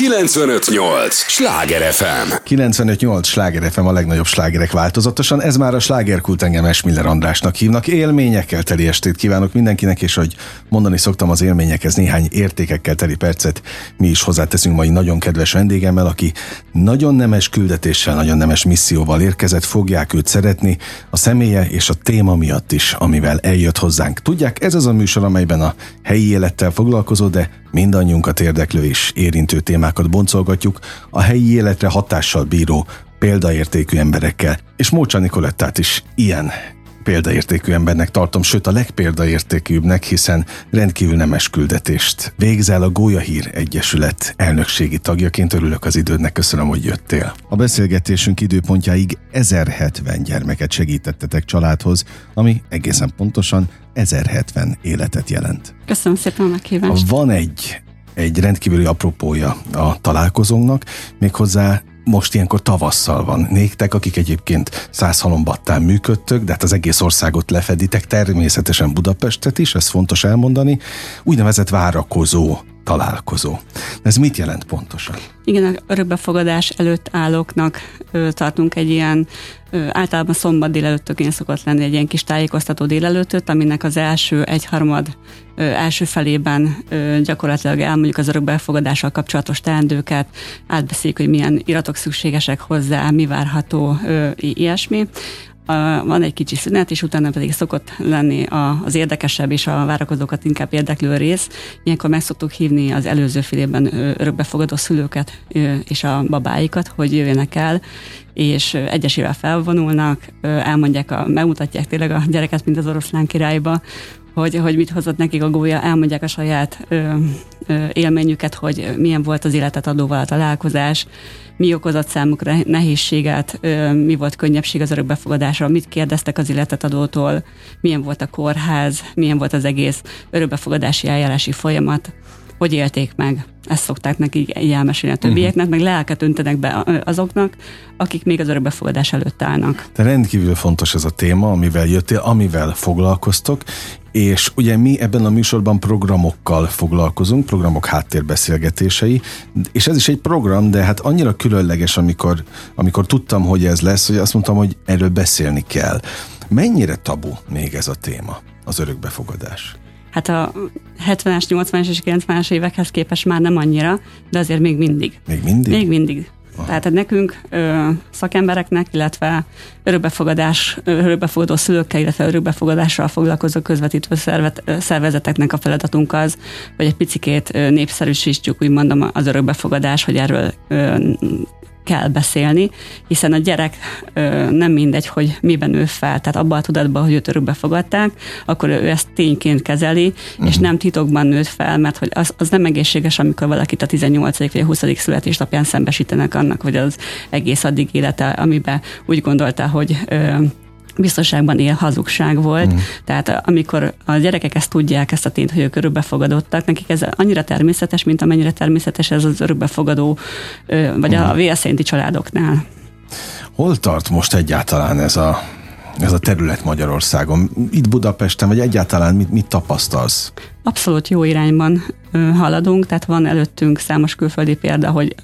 958! Sláger FM! 958! Sláger FM a legnagyobb slágerek változatosan. Ez már a slágerkult engem Esmiller Andrásnak hívnak. Élményekkel teli estét kívánok mindenkinek, és hogy mondani szoktam az élményekhez néhány értékekkel teli percet. Mi is hozzáteszünk mai nagyon kedves vendégemmel, aki nagyon nemes küldetéssel, nagyon nemes misszióval érkezett. Fogják őt szeretni a személye és a téma miatt is, amivel eljött hozzánk. Tudják, ez az a műsor, amelyben a helyi élettel foglalkozó, de mindannyiunkat érdeklő és érintő témákat boncolgatjuk a helyi életre hatással bíró példaértékű emberekkel. És Mócsa Nikolettát is ilyen példaértékű embernek tartom, sőt a legpéldaértékűbbnek, hiszen rendkívül nemes küldetést végzel a Gólyahír Egyesület elnökségi tagjaként. Örülök az idődnek, köszönöm, hogy jöttél. A beszélgetésünk időpontjáig 1070 gyermeket segítettetek családhoz, ami egészen pontosan 1070 életet jelent. Köszönöm szépen a meghívást. Van egy egy rendkívüli apropója a találkozónknak, méghozzá most ilyenkor tavasszal van. Néktek, akik egyébként száz halombattán működtök, de hát az egész országot lefeditek, természetesen Budapestet is, ez fontos elmondani, úgynevezett várakozó találkozó. Ez mit jelent pontosan? Igen, a örökbefogadás előtt állóknak ö, tartunk egy ilyen, ö, általában szombat délelőttökén szokott lenni egy ilyen kis tájékoztató délelőttöt, aminek az első egyharmad ö, első felében ö, gyakorlatilag elmondjuk az örökbefogadással kapcsolatos teendőket, átbeszéljük, hogy milyen iratok szükségesek hozzá, mi várható, ö, ilyesmi van egy kicsi szünet, és utána pedig szokott lenni az érdekesebb és a várakozókat inkább érdeklő rész. Ilyenkor meg szoktuk hívni az előző fél évben örökbefogadó szülőket és a babáikat, hogy jöjjenek el, és egyesével felvonulnak, elmondják, a, megmutatják tényleg a gyereket, mint az oroszlán királyba, hogy, hogy mit hozott nekik a gólya, elmondják a saját ö, ö, élményüket, hogy milyen volt az életet adóval a találkozás, mi okozott számukra nehézséget, mi volt könnyebbség az örökbefogadásra, mit kérdeztek az életet adótól, milyen volt a kórház, milyen volt az egész örökbefogadási eljárási folyamat hogy élték meg. Ezt szokták nekik így elmesélni a többieknek, uh-huh. meg lelket öntenek be azoknak, akik még az örökbefogadás előtt állnak. De rendkívül fontos ez a téma, amivel jöttél, amivel foglalkoztok, és ugye mi ebben a műsorban programokkal foglalkozunk, programok háttérbeszélgetései, és ez is egy program, de hát annyira különleges, amikor, amikor tudtam, hogy ez lesz, hogy azt mondtam, hogy erről beszélni kell. Mennyire tabu még ez a téma, az örökbefogadás? hát a 70-es, 80-es és 90-es évekhez képest már nem annyira, de azért még mindig. Még mindig? Még mindig. Aha. Tehát nekünk, ö, szakembereknek, illetve örökbefogadás, örökbefogadó szülőkkel, illetve örökbefogadással foglalkozó közvetítő szervet, szervezeteknek a feladatunk az, hogy egy picikét népszerűsítsük, úgy mondom, az örökbefogadás, hogy erről ö, kell beszélni, hiszen a gyerek ö, nem mindegy, hogy miben ő fel, tehát abban a tudatban, hogy őt örökbe fogadták, akkor ő ezt tényként kezeli, uh-huh. és mhm. nem titokban nőtt fel, mert hogy az, az nem egészséges, amikor valakit a 18. vagy a 20. születésnapján szembesítenek annak, hogy az egész addig élete, amiben úgy gondolta, hogy ö, biztonságban él hazugság volt. Mm. Tehát amikor a gyerekek ezt tudják, ezt a tényt, hogy ők örökbefogadottak, nekik ez annyira természetes, mint amennyire természetes ez az örökbefogadó, vagy mm. a vélszénti családoknál. Hol tart most egyáltalán ez a ez a terület Magyarországon? Itt Budapesten, vagy egyáltalán mit, mit tapasztalsz? Abszolút jó irányban haladunk, tehát van előttünk számos külföldi példa, hogy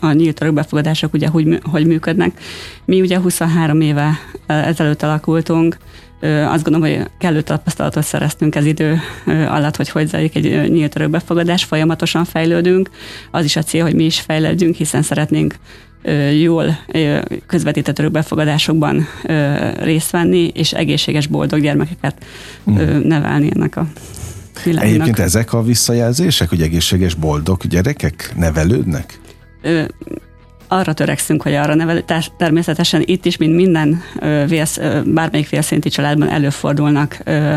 a nyílt örökbefogadások ugye hogy, hogy működnek. Mi ugye 23 éve ezelőtt alakultunk, ö, azt gondolom, hogy kellő tapasztalatot szereztünk ez idő alatt, hogy hogy zajlik egy nyílt örökbefogadás, folyamatosan fejlődünk. Az is a cél, hogy mi is fejlődjünk, hiszen szeretnénk jól közvetített örökbefogadásokban részt venni, és egészséges, boldog gyermekeket mm. nevelni ennek a világnak. Egyébként ezek a visszajelzések, hogy egészséges, boldog gyerekek nevelődnek? Ö, arra törekszünk, hogy arra nevelő, természetesen itt is, mint minden vész, bármelyik félszinti családban előfordulnak ö,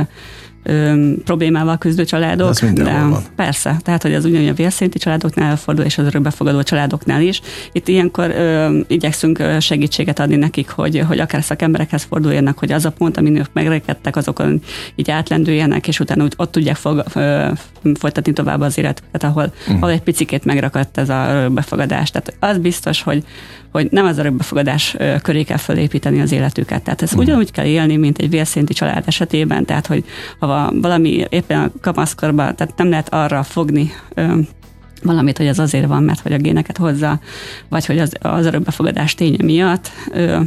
problémával küzdő családok. Ez de van. Persze, tehát hogy az ugyanúgy a vérszinti családoknál fordul, és az örökbefogadó családoknál is. Itt ilyenkor ö, igyekszünk segítséget adni nekik, hogy, hogy akár szakemberekhez forduljanak, hogy az a pont, amin ők megrekedtek, azokon így átlendüljenek, és utána úgy, ott tudják fog, ö, folytatni tovább az életüket, ahol, uh. ahol egy picikét megrakadt ez a befogadás. Tehát az biztos, hogy, hogy nem az örökbefogadás köré kell fölépíteni az életüket. Tehát ezt uh. ugyanúgy kell élni, mint egy vérszinti család esetében, tehát hogy ha valami éppen a kamaszkorban, tehát nem lehet arra fogni valamit, hogy ez azért van, mert hogy a géneket hozza, vagy hogy az, az örökbefogadás ténye miatt. Ö,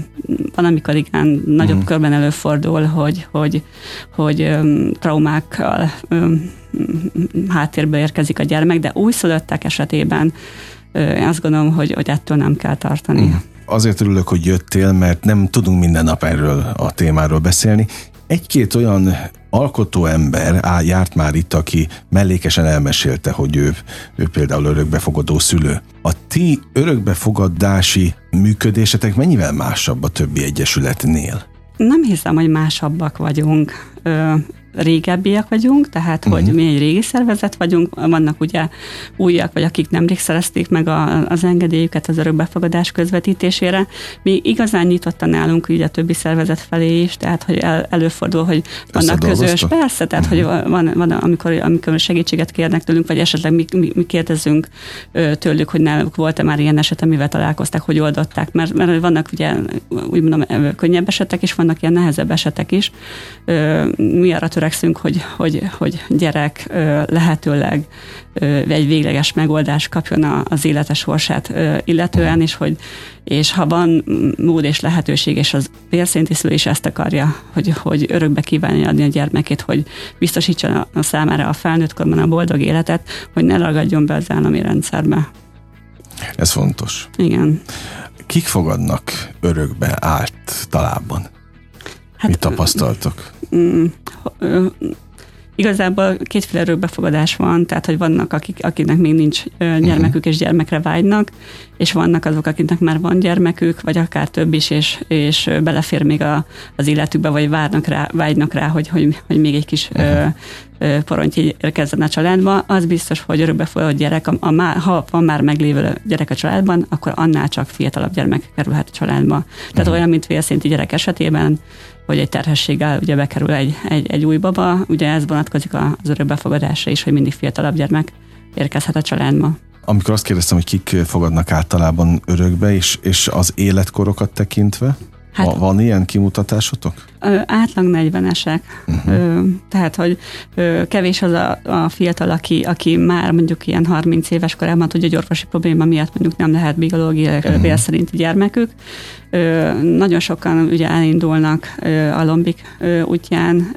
van, amikor igen, nagyobb mm. körben előfordul, hogy, hogy, hogy ö, traumákkal ö, háttérbe érkezik a gyermek, de újszülöttek esetében én azt gondolom, hogy, hogy ettől nem kell tartani. Mm. Azért örülök, hogy jöttél, mert nem tudunk minden nap erről a témáról beszélni. Egy-két olyan alkotó ember á, járt már itt, aki mellékesen elmesélte, hogy ő, ő például örökbefogadó szülő. A ti örökbefogadási működésetek mennyivel másabb a többi egyesületnél? Nem hiszem, hogy másabbak vagyunk régebbiek vagyunk, tehát uh-huh. hogy mi egy régi szervezet vagyunk, vannak ugye újak, vagy akik nemrég szerezték meg a, az engedélyüket az örökbefogadás közvetítésére. Mi igazán nyitottan állunk ugye a többi szervezet felé is, tehát hogy el, előfordul, hogy vannak közös, persze, tehát uh-huh. hogy van, van amikor, amikor segítséget kérnek tőlünk, vagy esetleg mi, mi, mi kérdezünk tőlük, hogy náluk volt-e már ilyen eset, amivel találkozták, hogy oldották, mert, mert vannak ugye úgy mondom könnyebb esetek, és vannak ilyen nehezebb esetek is. Mi arra törekszünk, hogy, hogy, hogy gyerek lehetőleg egy végleges megoldást kapjon az élete sorsát illetően, és hogy és ha van mód és lehetőség, és az vérszinti szülő is ezt akarja, hogy, hogy örökbe kívánja adni a gyermekét, hogy biztosítsa a számára a felnőtt korban a boldog életet, hogy ne ragadjon be az állami rendszerbe. Ez fontos. Igen. Kik fogadnak örökbe általában? Hát, Mit tapasztaltok? Mm, igazából kétféle örökbefogadás van, tehát hogy vannak, akik, akiknek még nincs gyermekük uh-huh. és gyermekre vágynak, és vannak azok, akiknek már van gyermekük, vagy akár több is, és, és belefér még a, az életükbe, vagy várnak rá, vágynak rá, hogy, hogy, hogy még egy kis uh-huh. ö, poronty érkezzen a családba, az biztos, hogy örökbefogadott gyerek, a, a, ha van már meglévő gyerek a családban, akkor annál csak fiatalabb gyermek kerülhet a családba. Tehát uh-huh. olyan, mint félszinti gyerek esetében, hogy egy terhességgel ugye bekerül egy, egy, egy új baba, ugye ez vonatkozik az örökbefogadásra is, hogy mindig fiatalabb gyermek érkezhet a családba. Amikor azt kérdeztem, hogy kik fogadnak általában örökbe, és, és az életkorokat tekintve, Hát, van ilyen kimutatásotok? Átlag 40-esek. Uh-huh. Ö, tehát, hogy kevés az a, a fiatal, aki, aki már mondjuk ilyen 30 éves korában tudja, hogy orvosi probléma miatt mondjuk nem lehet biológiai uh-huh. szerinti gyermekük. Nagyon sokan ugye elindulnak a lombik útján,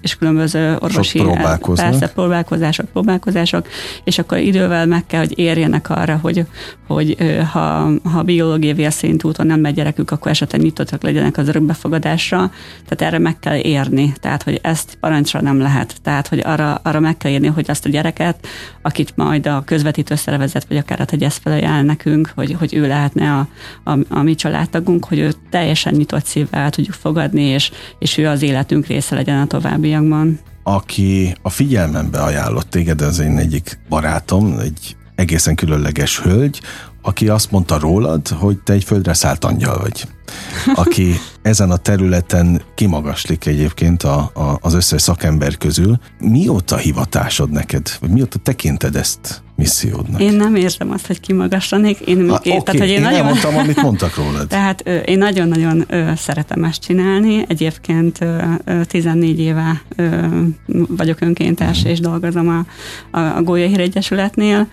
és különböző orvosi próbálkoznak. persze, próbálkozások, próbálkozások, és akkor idővel meg kell, hogy érjenek arra, hogy, hogy ha, ha biológiai vérszint úton nem megy gyerekük, akkor esetleg nyitottak legyenek az örökbefogadásra, tehát erre meg kell érni, tehát hogy ezt parancsra nem lehet, tehát hogy arra, arra meg kell érni, hogy azt a gyereket, akit majd a közvetítő szervezet, vagy akár a tegyesz felajánl nekünk, hogy, hogy ő lehetne a, a, a mi családtagunk, hogy őt teljesen nyitott szívvel el tudjuk fogadni, és, és ő az életünk része legyen a továbbiakban. Aki a figyelmembe ajánlott téged, az én egyik barátom, egy egészen különleges hölgy, aki azt mondta rólad, hogy te egy földre szállt angyal vagy. Aki ezen a területen kimagaslik egyébként a, a, az összes szakember közül. Mióta hivatásod neked? Vagy mióta tekinted ezt missziódnak? Én nem érzem azt, hogy kimagaslanék. Én, én, okay. tehát, hogy én, én nagyon... mondtam, amit mondtak rólad. Tehát ö, én nagyon-nagyon ö, szeretem ezt csinálni. Egyébként ö, ö, 14 éve vagyok önkéntes, mm. és dolgozom a, a, a Gólyahír Egyesületnél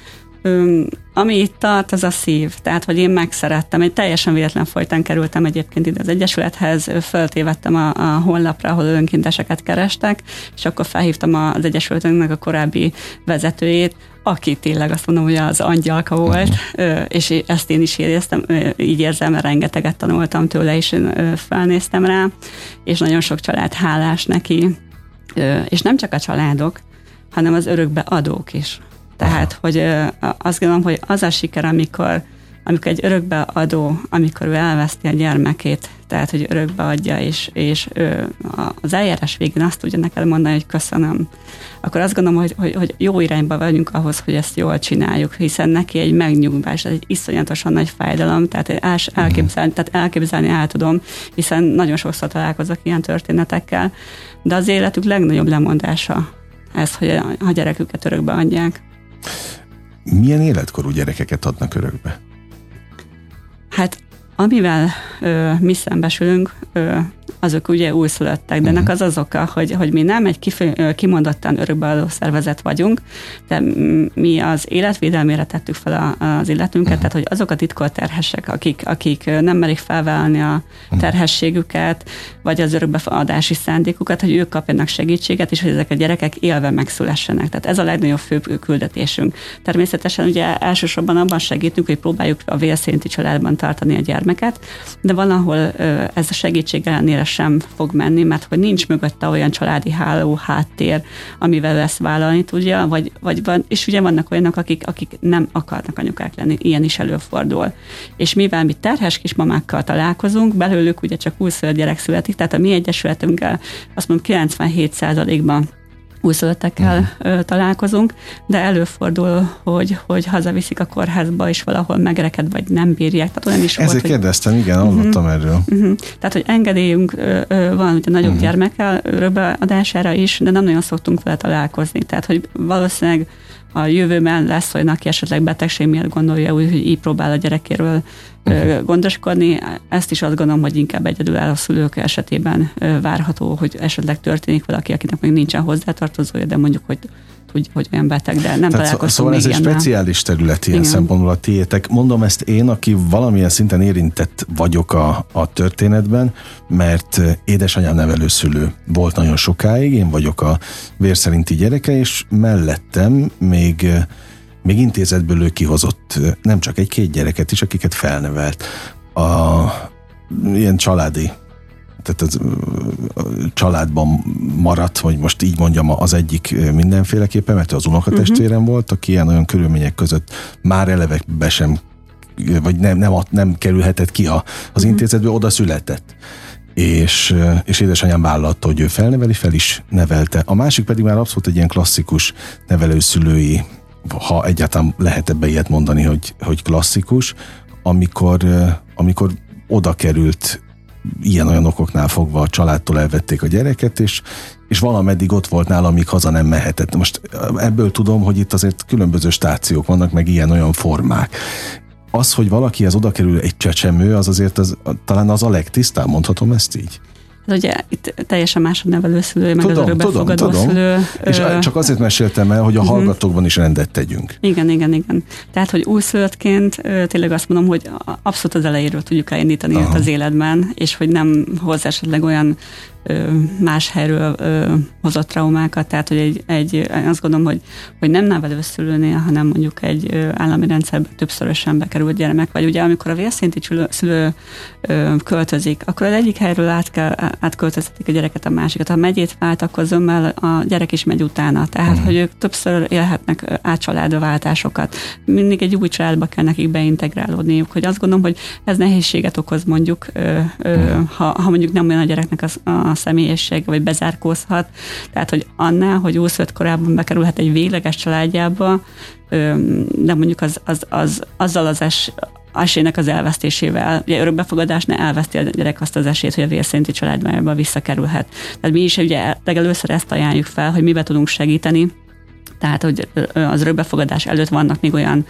ami itt tart, az a szív. Tehát, hogy én megszerettem. Egy teljesen véletlen folytán kerültem egyébként ide az Egyesülethez, föltévettem a, a honlapra, ahol önkénteseket kerestek, és akkor felhívtam az Egyesületünknek a korábbi vezetőjét, aki tényleg azt mondom, hogy az angyalka volt, uh-huh. és ezt én is éreztem, így érzem, mert rengeteget tanultam tőle, és felnéztem rá, és nagyon sok család hálás neki, és nem csak a családok, hanem az örökbe adók is. Tehát, hogy azt gondolom, hogy az a siker, amikor, amikor egy örökbeadó, amikor ő elveszti a gyermekét, tehát, hogy örökbe adja, és, és ő az eljárás végén azt tudja neked mondani, hogy köszönöm, akkor azt gondolom, hogy, hogy, hogy jó irányba vagyunk ahhoz, hogy ezt jól csináljuk, hiszen neki egy megnyugvás, ez egy iszonyatosan nagy fájdalom, tehát mhm. elképzelni, tehát elképzelni el tudom, hiszen nagyon sokszor találkozok ilyen történetekkel, de az életük legnagyobb lemondása ez, hogy a gyereküket örökbe adják. Milyen életkorú gyerekeket adnak örökbe? Hát amivel ö, mi szembesülünk, ö, azok ugye újszülöttek, de ennek uh-huh. az az oka, hogy, hogy mi nem egy kifő, kimondottan örökbeadó szervezet vagyunk, de mi az életvédelmére tettük fel az illetünket, uh-huh. tehát hogy azok a titkolt terhesek, akik, akik nem merik felvállalni a terhességüket, vagy az örökbeadási szándékukat, hogy ők kapjanak segítséget, és hogy ezek a gyerekek élve megszülessenek. Tehát ez a legnagyobb fő küldetésünk. Természetesen ugye elsősorban abban segítünk, hogy próbáljuk a vélszérinti családban tartani a gyermeket, de valahol ez a segítség ellenére sem fog menni, mert hogy nincs mögötte olyan családi háló háttér, amivel ezt vállalni tudja, vagy, vagy van, és ugye vannak olyanok, akik, akik nem akarnak anyukák lenni, ilyen is előfordul. És mivel mi terhes kismamákkal találkozunk, belőlük ugye csak 20 gyerek születik, tehát a mi egyesületünkkel azt mondom 97%-ban úszöltekkel uh-huh. találkozunk, de előfordul, hogy, hogy hazaviszik a kórházba, és valahol megreked, vagy nem bírják. Tehát olyan is Ezért volt, kérdeztem, hogy... igen, hallottam uh-huh. erről. Uh-huh. Tehát, hogy engedélyünk van ugye nagyobb uh-huh. gyermekkel röbeadására is, de nem nagyon szoktunk vele találkozni. Tehát, hogy valószínűleg a jövőben lesz olyan, aki esetleg betegség miatt gondolja úgy, hogy így próbál a gyerekéről uh-huh. gondoskodni. Ezt is azt gondolom, hogy inkább egyedülálló szülők esetében várható, hogy esetleg történik valaki, akinek még nincsen hozzátartozója, de mondjuk, hogy hogy, hogy olyan beteg, de nem Tehát találkoztam Szóval ez egy speciális terület ilyen Igen. szempontból a tiétek. Mondom ezt én, aki valamilyen szinten érintett vagyok a, a történetben, mert édesanyám nevelőszülő volt nagyon sokáig, én vagyok a vérszerinti gyereke, és mellettem még még intézetből ő kihozott nem csak egy-két gyereket is, akiket felnevelt. A ilyen családi tehát az családban maradt, hogy most így mondjam, az egyik mindenféleképpen, mert az unokatestvérem uh-huh. volt, aki ilyen olyan körülmények között már eleve be sem, vagy nem, nem, nem kerülhetett ki a, az uh-huh. intézetből, oda született és, és édesanyám vállalta, hogy ő felneveli, fel is nevelte. A másik pedig már abszolút egy ilyen klasszikus nevelőszülői, ha egyáltalán lehet ebbe ilyet mondani, hogy, hogy klasszikus, amikor, amikor oda került ilyen-olyan okoknál fogva a családtól elvették a gyereket, és, és valameddig ott volt nála, amíg haza nem mehetett. Most ebből tudom, hogy itt azért különböző stációk vannak, meg ilyen-olyan formák. Az, hogy valaki ez oda kerül egy csecsemő, az azért az, talán az a legtisztább, mondhatom ezt így? Ez ugye itt teljesen más a nevelőszülő, meg tudom, az örökbefogadó tudom, szülő. És ö... csak azért meséltem el, hogy a mhm. hallgatókban is rendet tegyünk. Igen, igen, igen. Tehát, hogy újszülöttként tényleg azt mondom, hogy abszolút az elejéről tudjuk elindítani őt az életben, és hogy nem hoz esetleg olyan más helyről hozott traumákat, tehát hogy egy, egy azt gondolom, hogy, hogy nem nevelőszülőnél, hanem mondjuk egy állami rendszerbe többszörösen bekerült gyermek, vagy ugye amikor a vérszinti szülő költözik, akkor az egyik helyről át kell, átköltözhetik a gyereket a másikat. Ha megyét vált, akkor zömmel a gyerek is megy utána. Tehát, uh-huh. hogy ők többször élhetnek átcsaládváltásokat. Mindig egy új családba kell nekik beintegrálódniuk, hogy azt gondolom, hogy ez nehézséget okoz mondjuk, uh-huh. ha, ha mondjuk nem olyan a gyereknek az, a személyesség, vagy bezárkózhat. Tehát, hogy annál, hogy 25 korábban bekerülhet egy végleges családjába, de mondjuk az, az, az, azzal az es, esélynek az elvesztésével, ugye örökbefogadásnál elveszti a gyerek azt az esélyt, hogy a vérszerinti családba visszakerülhet. Tehát mi is ugye legelőször ezt ajánljuk fel, hogy mibe tudunk segíteni, tehát, hogy az örökbefogadás előtt vannak még olyan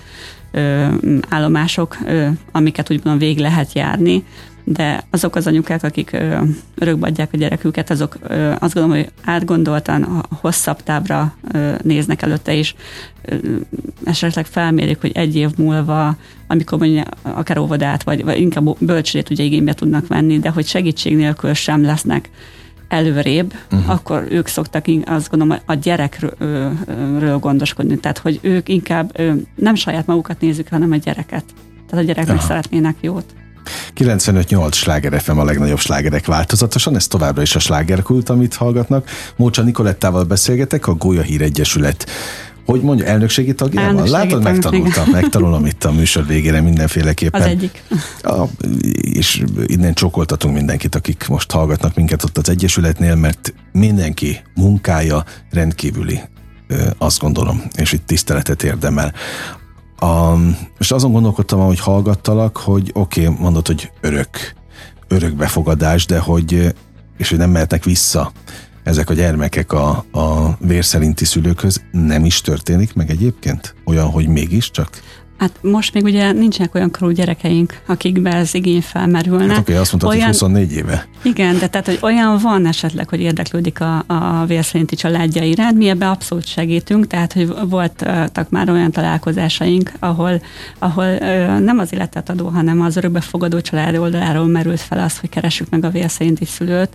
ö, állomások, ö, amiket úgymond végig lehet járni, de azok az anyukák, akik örökbe adják a gyereküket, azok azt gondolom, hogy átgondoltan, hosszabb távra néznek előtte, és esetleg felmérik, hogy egy év múlva, amikor mondja akár óvodát, vagy, vagy inkább bölcsődét ugye igénybe tudnak venni, de hogy segítség nélkül sem lesznek előrébb, uh-huh. akkor ők szoktak, azt gondolom, a gyerekről gondoskodni. Tehát, hogy ők inkább nem saját magukat nézik, hanem a gyereket. Tehát a gyereknek Aha. szeretnének jót. 95-8 sláger FM a legnagyobb slágerek változatosan, ez továbbra is a slágerkult, amit hallgatnak. Mócsa Nikolettával beszélgetek, a Gólya Hír Egyesület hogy mondja, elnökségi tagjával? Látod, megtanultam, megtanulom itt a műsor végére mindenféleképpen. Az egyik. A, és innen csokoltatunk mindenkit, akik most hallgatnak minket ott az Egyesületnél, mert mindenki munkája rendkívüli, azt gondolom, és itt tiszteletet érdemel. A, és azon gondolkodtam, hogy hallgattalak, hogy oké, okay, mondod, hogy örök, örök befogadás, de hogy, és hogy nem mehetnek vissza ezek a gyermekek a, a vérszerinti szülőkhöz, nem is történik meg egyébként? Olyan, hogy mégiscsak? Hát most még ugye nincsenek olyan korú gyerekeink, akikbe ez igény felmerülne. Hát oké, azt mondtad, olyan, hogy 24 éve. Igen, de tehát, hogy olyan van esetleg, hogy érdeklődik a, a vérszerinti családja iránt, mi ebbe abszolút segítünk, tehát, hogy voltak már olyan találkozásaink, ahol, ahol nem az életet adó, hanem az örökbefogadó család oldaláról merült fel az, hogy keressük meg a vérszerinti szülőt,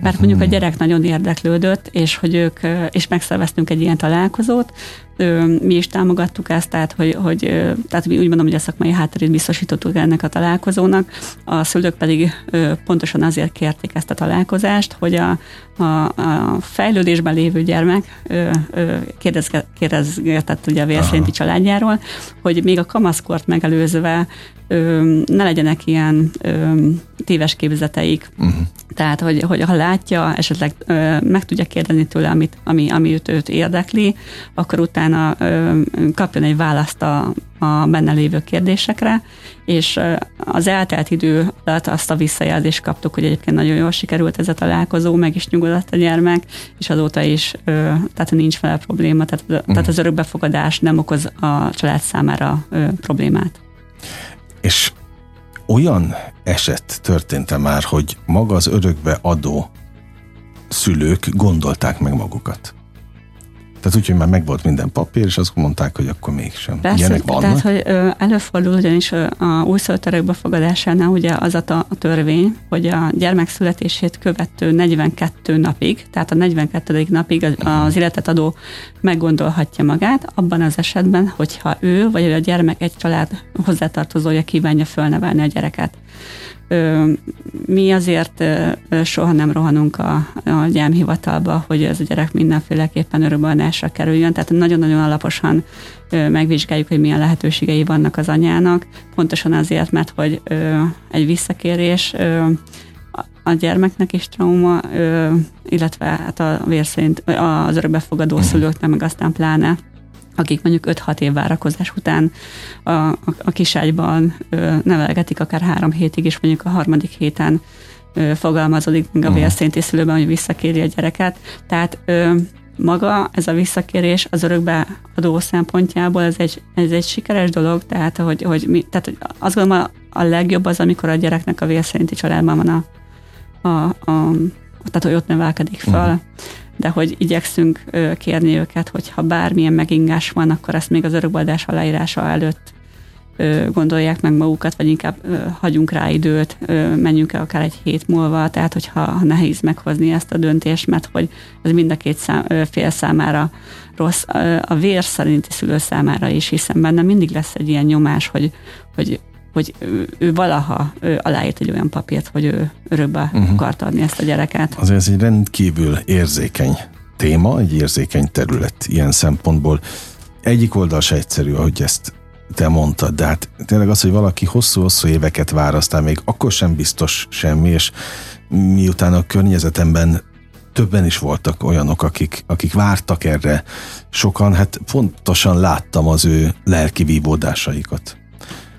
mert mondjuk a hmm. gyerek nagyon érdeklődött, és hogy ők, és megszerveztünk egy ilyen találkozót, mi is támogattuk ezt, tehát hogy, hogy tehát mi úgy mondom, hogy a szakmai hátterét biztosítottuk ennek a találkozónak, a szülők pedig pontosan azért kérték ezt a találkozást, hogy a, a, a fejlődésben lévő gyermek kérdezgetett ugye a vérszerinti családjáról, hogy még a kamaszkort megelőzve ne legyenek ilyen téves képzeteik. Uh-huh. Tehát, hogy, hogy ha látja, esetleg ö, meg tudja kérdezni tőle, amit, ami, ami őt, őt érdekli, akkor utána ö, kapjon egy választ a, a benne lévő kérdésekre, és ö, az eltelt idő alatt azt a visszajelzést kaptuk, hogy egyébként nagyon jól sikerült ez a találkozó, meg is nyugodott a gyermek, és azóta is, ö, tehát nincs vele probléma, tehát, uh-huh. tehát az örökbefogadás nem okoz a család számára ö, problémát. És olyan eset történt-e már, hogy maga az örökbe adó szülők gondolták meg magukat? Tehát úgy, hogy már megvolt minden papír, és azt mondták, hogy akkor mégsem. Persze, Ilyenek vannak? Tehát, hogy előfordul ugyanis a újszülöttek befogadásánál ugye az a, a törvény, hogy a gyermek születését követő 42 napig, tehát a 42. napig az, mhm. az életet adó meggondolhatja magát, abban az esetben, hogyha ő vagy a gyermek egy család hozzátartozója kívánja fölnevelni a gyereket mi azért soha nem rohanunk a, a gyámhivatalba, hogy ez a gyerek mindenféleképpen örökbeadásra kerüljön, tehát nagyon-nagyon alaposan megvizsgáljuk, hogy milyen lehetőségei vannak az anyának, pontosan azért, mert hogy egy visszakérés a gyermeknek is trauma, illetve hát a vérszerint az örökbefogadó szülőknek, meg aztán pláne akik mondjuk 5-6 év várakozás után a, a, a kiságyban ö, nevelgetik akár három hétig, és mondjuk a harmadik héten ö, fogalmazódik meg a mhm. vérszénti szülőben, hogy visszakéri a gyereket. Tehát ö, maga ez a visszakérés az örökbeadó szempontjából ez egy, ez egy sikeres dolog, tehát hogy, hogy, mi, tehát, hogy azt gondolom a, a legjobb az, amikor a gyereknek a vérszerinti családban van a, a, a tehát hogy ott nevelkedik fel. Uh-huh de hogy igyekszünk kérni őket, hogy ha bármilyen megingás van, akkor ezt még az örökbeadás aláírása előtt gondolják meg magukat, vagy inkább hagyunk rá időt, menjünk el akár egy hét múlva, tehát hogyha ha nehéz meghozni ezt a döntést, mert hogy ez mind a két szám, fél számára rossz, a vér szerinti szülő számára is, hiszen benne mindig lesz egy ilyen nyomás, hogy, hogy hogy ő, ő valaha ő aláírt egy olyan papírt, hogy ő örökbe uh-huh. akart adni ezt a gyereket. Azért ez egy rendkívül érzékeny téma, egy érzékeny terület ilyen szempontból. Egyik oldal se egyszerű, ahogy ezt te mondtad, de hát tényleg az, hogy valaki hosszú-hosszú éveket vár, aztán még akkor sem biztos semmi, és miután a környezetemben többen is voltak olyanok, akik, akik vártak erre, sokan, hát pontosan láttam az ő lelki vívódásaikat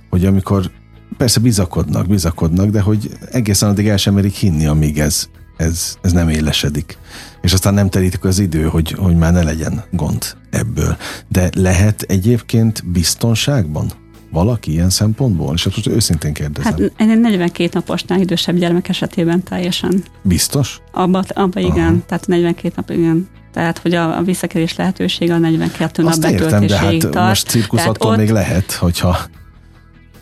hogy amikor persze bizakodnak, bizakodnak, de hogy egészen addig el sem merik hinni, amíg ez, ez, ez nem élesedik. És aztán nem terítik az idő, hogy, hogy már ne legyen gond ebből. De lehet egyébként biztonságban valaki ilyen szempontból? És most őszintén kérdezem. Hát egy 42 naposnál idősebb gyermek esetében teljesen. Biztos? Abba, abba igen, Aha. tehát 42 nap igen. Tehát, hogy a, a visszakerés lehetősége a 42 Azt nap értem, de hát tart. most cirkusz attól ott... még lehet, hogyha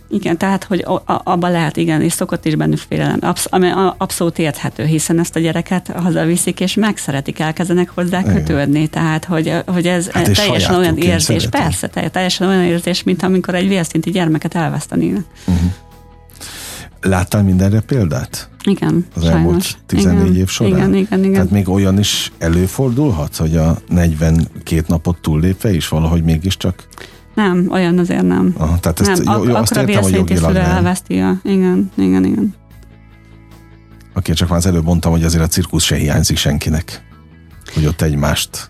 igen, tehát, hogy abban lehet, igen, és szokott is bennük félelem, Absz- ami abszolút érthető, hiszen ezt a gyereket hazaviszik, és megszeretik, elkezdenek hozzá kötődni, igen. tehát, hogy, hogy ez hát teljesen olyan érzés, szeretem. persze, teljesen olyan érzés, mint amikor egy vérszinti gyermeket elvesztenének. Uh-huh. Láttál mindenre példát? Igen, Az sajnos. elmúlt 14 igen, év során? Igen, igen, igen. Tehát még olyan is előfordulhat, hogy a 42 napot túllépve is valahogy mégiscsak nem, olyan azért nem. Aha, tehát ezt nem, jó, jó, azt értem, hogy jogilag nem. elveszti a... Igen, igen, igen. Oké, csak már az előbb mondtam, hogy azért a cirkusz se hiányzik senkinek. Hogy ott egymást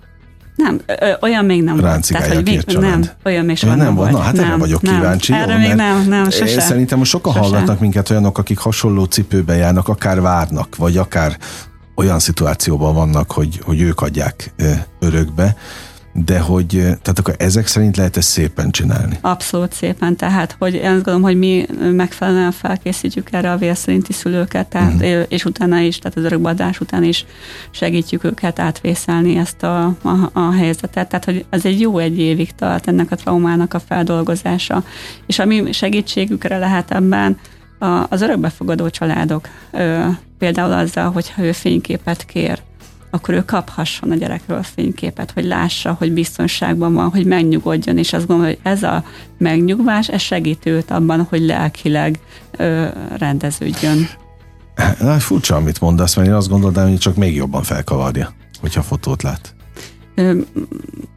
nem, ö, olyan még nem volt. Tehát, hogy még, nem, olyan még soha nem, nem volt. Na, hát nem, erre vagyok nem, kíváncsi. Erre jó, még nem, nem, sose. Szerintem most sokan sose. hallgatnak minket olyanok, akik hasonló cipőbe járnak, akár várnak, vagy akár olyan szituációban vannak, hogy, hogy ők adják örökbe de hogy, tehát akkor ezek szerint lehet ezt szépen csinálni? Abszolút szépen, tehát hogy én azt gondolom, hogy mi megfelelően felkészítjük erre a vérszerinti szülőket, tehát, uh-huh. és utána is, tehát az örökbeadás után is segítjük őket átvészelni ezt a, a, a helyzetet, tehát hogy ez egy jó egy évig tart ennek a traumának a feldolgozása, és ami segítségükre lehet ebben, az örökbefogadó családok, például azzal, hogyha ő fényképet kér, akkor ő kaphasson a gyerekről fényképet, hogy lássa, hogy biztonságban van, hogy megnyugodjon, és azt gondolom, hogy ez a megnyugvás, ez segít őt abban, hogy lelkileg ö, rendeződjön. Na, furcsa, amit mondasz, mert én azt gondolom, hogy csak még jobban felkavarja, hogyha fotót lát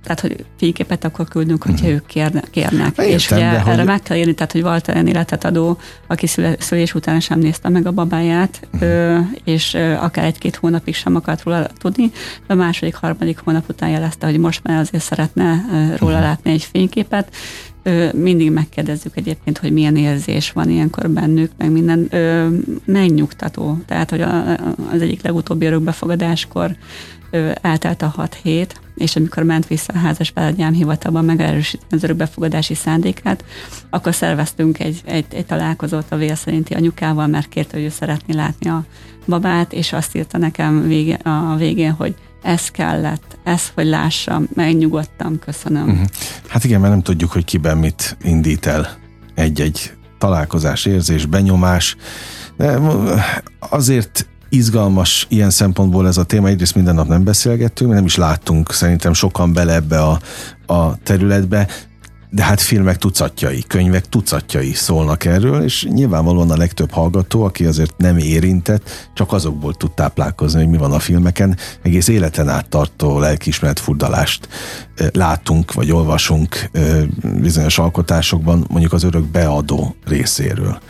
tehát, hogy fényképet akkor küldünk, hogyha uh-huh. ők kérnek. kérnek. Értem, és ugye erre hogy... meg kell írni, tehát, hogy volt olyan életet adó, aki szülés után sem nézte meg a babáját, uh-huh. és akár egy-két hónapig sem akart róla tudni, de a második, harmadik hónap után jelezte, hogy most már azért szeretne róla uh-huh. látni egy fényképet, mindig megkérdezzük egyébként, hogy milyen érzés van ilyenkor bennük, meg minden megnyugtató. Tehát, hogy az egyik legutóbbi örökbefogadáskor eltelt a hat hét, és amikor ment vissza a házas feladjám hivatalban megerősíteni az örökbefogadási szándékát, akkor szerveztünk egy, egy, egy találkozót a vél szerinti anyukával, mert kérte, hogy ő szeretné látni a babát, és azt írta nekem vége, a végén, hogy ez kellett, ez, hogy lássam, megnyugodtam, köszönöm. Uh-huh. Hát igen, mert nem tudjuk, hogy kiben mit indít el egy-egy találkozás, érzés, benyomás. De azért izgalmas ilyen szempontból ez a téma. Egyrészt minden nap nem beszélgettünk, nem is láttunk szerintem sokan bele ebbe a, a területbe, de hát filmek tucatjai, könyvek tucatjai szólnak erről, és nyilvánvalóan a legtöbb hallgató, aki azért nem érintett, csak azokból tud táplálkozni, hogy mi van a filmeken. Egész életen át tartó lelkiismeret furdalást látunk, vagy olvasunk bizonyos alkotásokban, mondjuk az örök beadó részéről.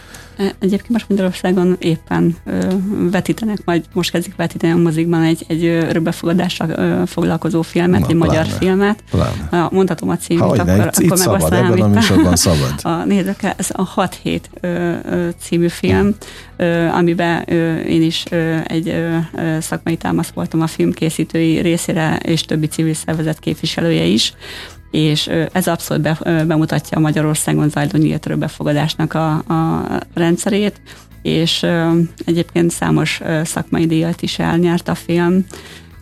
Egyébként most Magyarországon éppen vetítenek, majd most kezdik vetíteni a mozikban egy, egy örökbefogadással foglalkozó filmet, Na, egy pláne, magyar filmet. Pláne. Mondhatom a címét, ha, akkor, itt, akkor szabad, ebben a műsorban szabad. A, nézzük, ez a 6 hét ö, ö, című film, ö, amiben én is egy szakmai támasz voltam a filmkészítői részére, és többi civil szervezet képviselője is és ez abszolút be, bemutatja a Magyarországon zajló nyílt befogadásnak a, a rendszerét, és egyébként számos szakmai díjat is elnyert a film,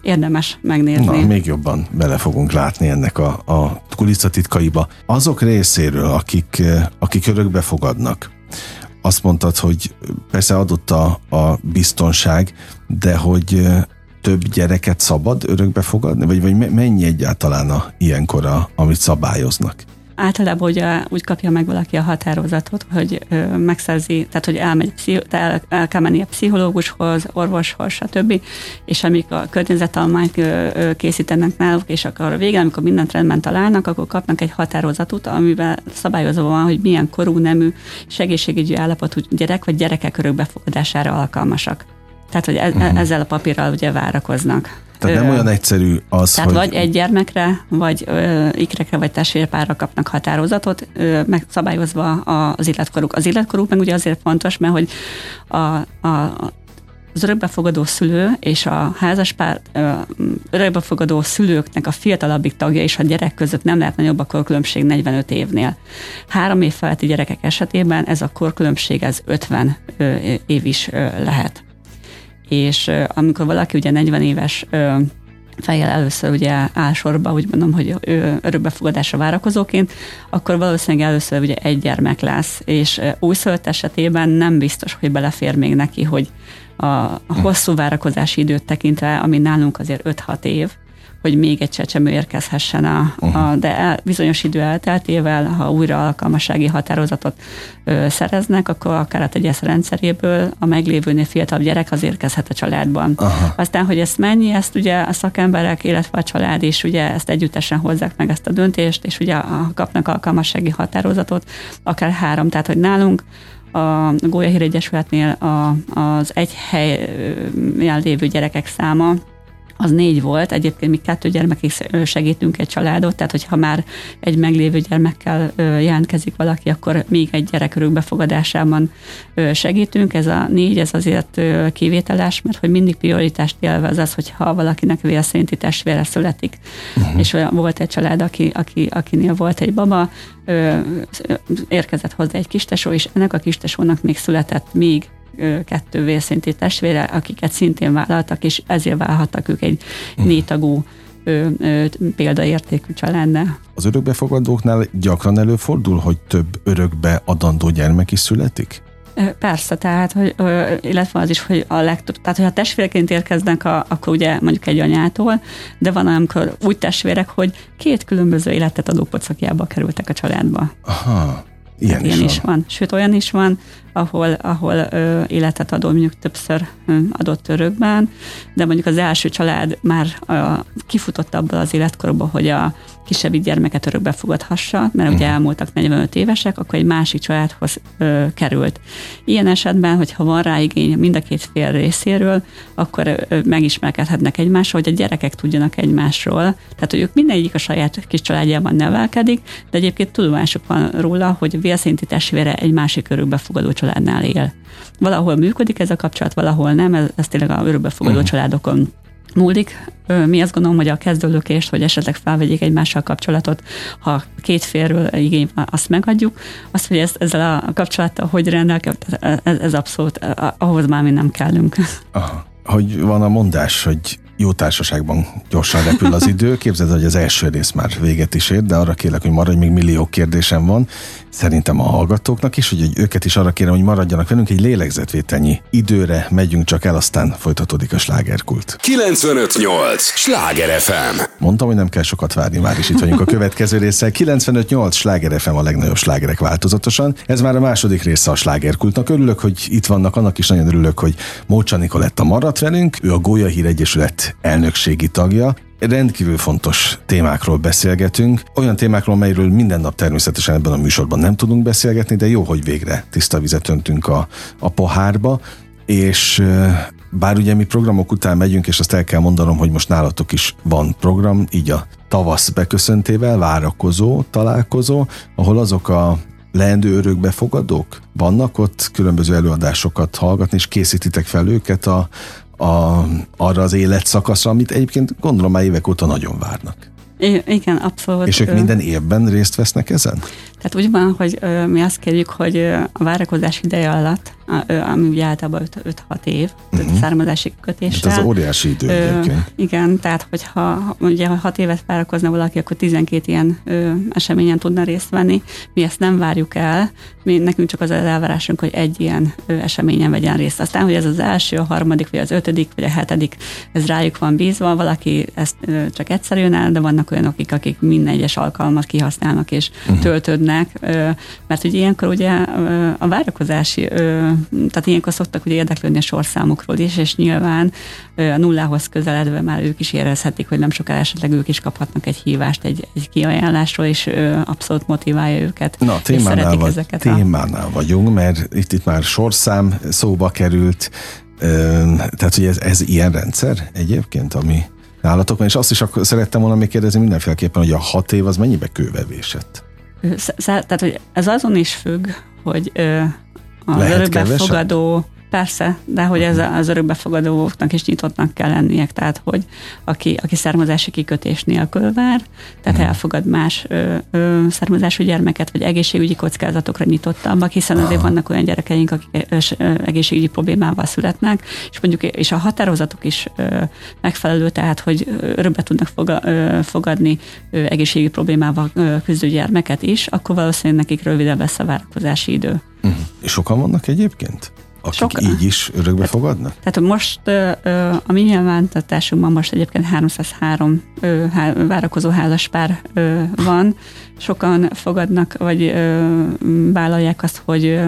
érdemes megnézni. Na, még jobban bele fogunk látni ennek a, a kulisszatitkaiba. Azok részéről, akik, akik örökbe fogadnak, azt mondtad, hogy persze adott a, a biztonság, de hogy több gyereket szabad örökbe fogadni? Vagy, vagy mennyi egyáltalán a, ilyenkor, a, amit szabályoznak? Általában ugye úgy kapja meg valaki a határozatot, hogy ö, megszerzi, tehát hogy elmegy, el, el kell menni a pszichológushoz, orvoshoz, stb. És amik a környezetalmányt készítenek náluk, és akkor a végén, amikor mindent rendben találnak, akkor kapnak egy határozatot, amiben szabályozva van, hogy milyen korú, nemű, segészségügyi állapotú gyerek vagy gyerekek örökbefogadására alkalmasak. Tehát, hogy e- uh-huh. ezzel a papírral ugye várakoznak. Tehát nem olyan egyszerű az, Tehát hogy... vagy egy gyermekre, vagy ö, ikrekre, vagy testvérpárra kapnak határozatot, ö, megszabályozva az életkoruk. Az életkoruk meg ugye azért fontos, mert hogy a, a, az örökbefogadó szülő és a házaspár örökbefogadó szülőknek a fiatalabbik tagja és a gyerek között nem lehet nagyobb a korkülönbség 45 évnél. Három év feletti gyerekek esetében ez a korkülönbség ez 50 év is lehet és amikor valaki ugye 40 éves fejjel először ugye áll sorba, úgy mondom, hogy örökbefogadásra várakozóként, akkor valószínűleg először ugye egy gyermek lesz, és újszülött esetében nem biztos, hogy belefér még neki, hogy a hosszú várakozási időt tekintve, ami nálunk azért 5-6 év, hogy még egy csecsemő érkezhessen, a, a, de el, bizonyos idő elteltével, ha újra alkalmassági határozatot ö, szereznek, akkor akár a tegyesz rendszeréből a meglévőnél fiatalabb gyerek az érkezhet a családban. Aha. Aztán, hogy ezt mennyi, ezt ugye a szakemberek, illetve a család is ugye ezt együttesen hozzák meg ezt a döntést, és ugye a, kapnak alkalmassági határozatot, akár három, tehát hogy nálunk a Gólyahír Egyesületnél a, az egy helyen lévő gyerekek száma az négy volt, egyébként mi kettő gyermekig segítünk egy családot, tehát hogyha már egy meglévő gyermekkel jelentkezik valaki, akkor még egy gyerek örökbefogadásában segítünk. Ez a négy, ez azért kivételes, mert hogy mindig prioritást élvez az, hogyha valakinek vélszerinti testvére születik. Uh-huh. És olyan volt egy család, aki, aki, akinél volt egy baba, érkezett hozzá egy kistesó, és ennek a kistesónak még született még kettő vérszinti testvére, akiket szintén vállaltak, és ezért válhattak ők egy nétagú példaértékű családnál. Az örökbefogadóknál gyakran előfordul, hogy több örökbe adandó gyermek is születik? Persze, tehát, hogy, illetve az is, hogy a legtöbb, tehát, hogy a testvéreként érkeznek, a, akkor ugye mondjuk egy anyától, de van, amikor úgy testvérek, hogy két különböző életet adó pocakjába kerültek a családba. Aha. Ilyen, ilyen is, van. is van. Sőt, olyan is van, ahol, ahol ö, életet adó, mondjuk többször ö, adott örökben, de mondjuk az első család már ö, kifutott abból az életkorból, hogy a kisebbik gyermeket örökbe fogadhassa, mert ugye mhm. elmúltak 45 évesek, akkor egy másik családhoz ö, került. Ilyen esetben, hogyha van rá igény mind a két fél részéről, akkor ö, megismerkedhetnek egymással, hogy a gyerekek tudjanak egymásról. Tehát, hogy ők mindegyik a saját kis családjában nevelkedik, de egyébként tudomásuk van róla, hogy vélszinti testvére egy másik örökbefogadó családnál él. Valahol működik ez a kapcsolat, valahol nem, ez, ez tényleg a örökbefogadó uh-huh. családokon múlik. Mi azt gondolom, hogy a kezdőlökést, hogy esetleg felvegyék egymással kapcsolatot, ha két félről igény azt megadjuk. Azt, hogy ez, ezzel a kapcsolattal hogy rendelkezik, ez, ez abszolút, ahhoz már mi nem kellünk. Aha. Hogy van a mondás, hogy jó társaságban gyorsan repül az idő. Képzeld, hogy az első rész már véget is ért, de arra kérlek, hogy maradj, még millió kérdésem van. Szerintem a hallgatóknak is, hogy őket is arra kérem, hogy maradjanak velünk egy lélegzetvételnyi időre, megyünk csak el, aztán folytatódik a slágerkult. 958! Sláger FM! Mondtam, hogy nem kell sokat várni, már is itt vagyunk a következő része. 958! Sláger FM a legnagyobb slágerek változatosan. Ez már a második része a slágerkultnak. Örülök, hogy itt vannak, annak is nagyon örülök, hogy Mócsa Nikoletta maradt velünk. Ő a Gólya Hír Egyesület elnökségi tagja. Rendkívül fontos témákról beszélgetünk, olyan témákról, melyről minden nap természetesen ebben a műsorban nem tudunk beszélgetni, de jó, hogy végre tiszta vizet öntünk a, a pohárba, és bár ugye mi programok után megyünk, és azt el kell mondanom, hogy most nálatok is van program, így a tavasz beköszöntével, várakozó találkozó, ahol azok a leendő örökbefogadók vannak ott különböző előadásokat hallgatni, és készítitek fel őket a, a, arra az életszakaszra, amit egyébként gondolom már évek óta nagyon várnak. I- igen, abszolút. És ők minden évben részt vesznek ezen? Tehát úgy van, hogy ö, mi azt kérjük, hogy a várakozás ideje alatt, ö, ami ugye általában 5-6 év, uh-huh. származási kötéssel. Hát ez óriási idő ö, Igen, tehát hogyha ugye 6 évet várakozna valaki, akkor 12 ilyen ö, eseményen tudna részt venni. Mi ezt nem várjuk el, mi, nekünk csak az az elvárásunk, hogy egy ilyen ö, eseményen vegyen részt. Aztán, hogy ez az első, a harmadik, vagy az ötödik, vagy a hetedik, ez rájuk van bízva, valaki ezt ö, csak egyszerűen el, de vannak olyanok, akik, akik minden egyes alkalmat kihasználnak és uh-huh. töltődnek érdeklődnek, mert ugye ilyenkor ugye a várakozási, tehát ilyenkor szoktak ugye érdeklődni a sorszámukról is, és nyilván a nullához közeledve már ők is érezhetik, hogy nem sokára esetleg ők is kaphatnak egy hívást, egy, egy kiajánlásról, és abszolút motiválja őket. Na, témánál, vagy, ezeket témánál a... vagyunk, mert itt, itt már sorszám szóba került, tehát hogy ez, ez ilyen rendszer egyébként, ami nálatok és azt is akkor szerettem volna még kérdezni mindenféleképpen, hogy a hat év az mennyibe kővevésett? Tehát, hogy ez azon is függ, hogy az örökbefogadó Persze, de hogy ez az örökbefogadóknak is nyitottnak kell lenniek, tehát hogy aki, aki származási kikötés nélkül vár, tehát hmm. elfogad más ö, ö, származású gyermeket, vagy egészségügyi kockázatokra nyitottabbak, hiszen azért vannak olyan gyerekeink, akik ö, egészségügyi problémával születnek, és mondjuk és a határozatok is ö, megfelelő, tehát hogy örökbe tudnak foga, ö, fogadni ö, egészségügyi problémával ö, küzdő gyermeket is, akkor valószínűleg nekik rövidebb lesz a várakozási idő. Uh-huh. És sokan vannak egyébként? Akik Sok, így is örökbe tehát, fogadnak? Tehát most a mi nyilvántartásunkban most egyébként 303 várakozó házaspár van. Sokan fogadnak, vagy vállalják azt, hogy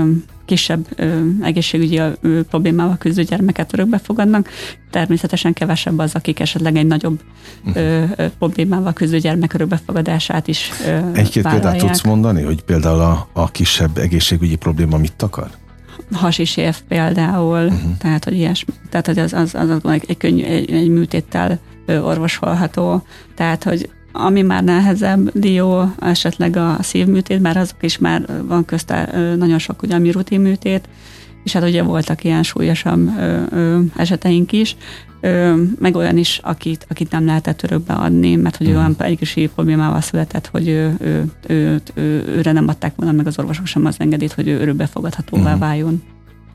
kisebb ö, egészségügyi ö, problémával küzdő gyermeket örökbe fogadnak. Természetesen kevesebb az, akik esetleg egy nagyobb uh-huh. ö, ö, problémával küzdő gyermek örökbefogadását is ö, Egy-két példát tudsz mondani, hogy például a, a kisebb egészségügyi probléma mit akar? Év például, uh-huh. tehát hogy ilyes, tehát hogy az, az, az, az egy, könnyű, egy, egy műtéttel orvosolható. Tehát, hogy ami már nehezebb dió, esetleg a szívműtét, bár azok is már van közte nagyon sok ugye, ami rutinműtét, és hát ugye voltak ilyen súlyosabb ö, ö, eseteink is, ö, meg olyan is, akit, akit nem lehetett örökbe adni, mert hogy mm. olyan egészségi problémával született, hogy ő, ő, ő, ő, őre nem adták volna meg az orvosok sem az engedélyt, hogy ő örökbefogadhatóvá mm. váljon.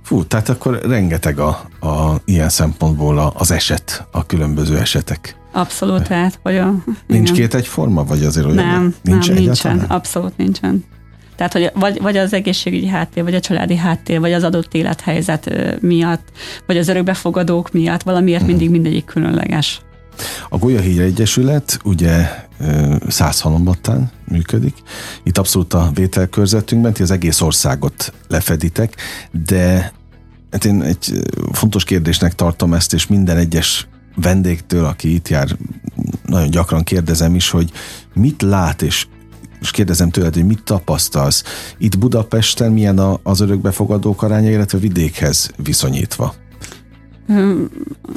Fú, tehát akkor rengeteg a, a ilyen szempontból a, az eset, a különböző esetek. Abszolút, tehát, hogy a... Nincs igen. két egyforma, vagy azért olyan? Nem, nincs nem, nincsen, abszolút nincsen. Tehát, hogy vagy, vagy az egészségügyi háttér, vagy a családi háttér, vagy az adott élethelyzet miatt, vagy az örökbefogadók miatt, valamiért hmm. mindig mindegyik különleges. A Golyahír Egyesület ugye Százhalombattán működik. Itt abszolút a vételkörzetünkben, ti az egész országot lefeditek, de hát én egy fontos kérdésnek tartom ezt, és minden egyes vendégtől, aki itt jár, nagyon gyakran kérdezem is, hogy mit lát és és kérdezem tőled, hogy mit tapasztalsz itt Budapesten, milyen a, az örökbefogadók aránya, illetve vidékhez viszonyítva?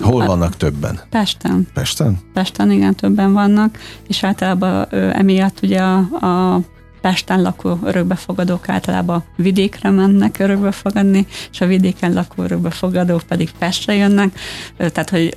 Hol vannak többen? Pesten. Pesten? Pesten, igen, többen vannak, és általában emiatt ugye a, a Pesten lakó örökbefogadók általában vidékre mennek örökbefogadni, és a vidéken lakó örökbefogadók pedig Pestre jönnek, tehát hogy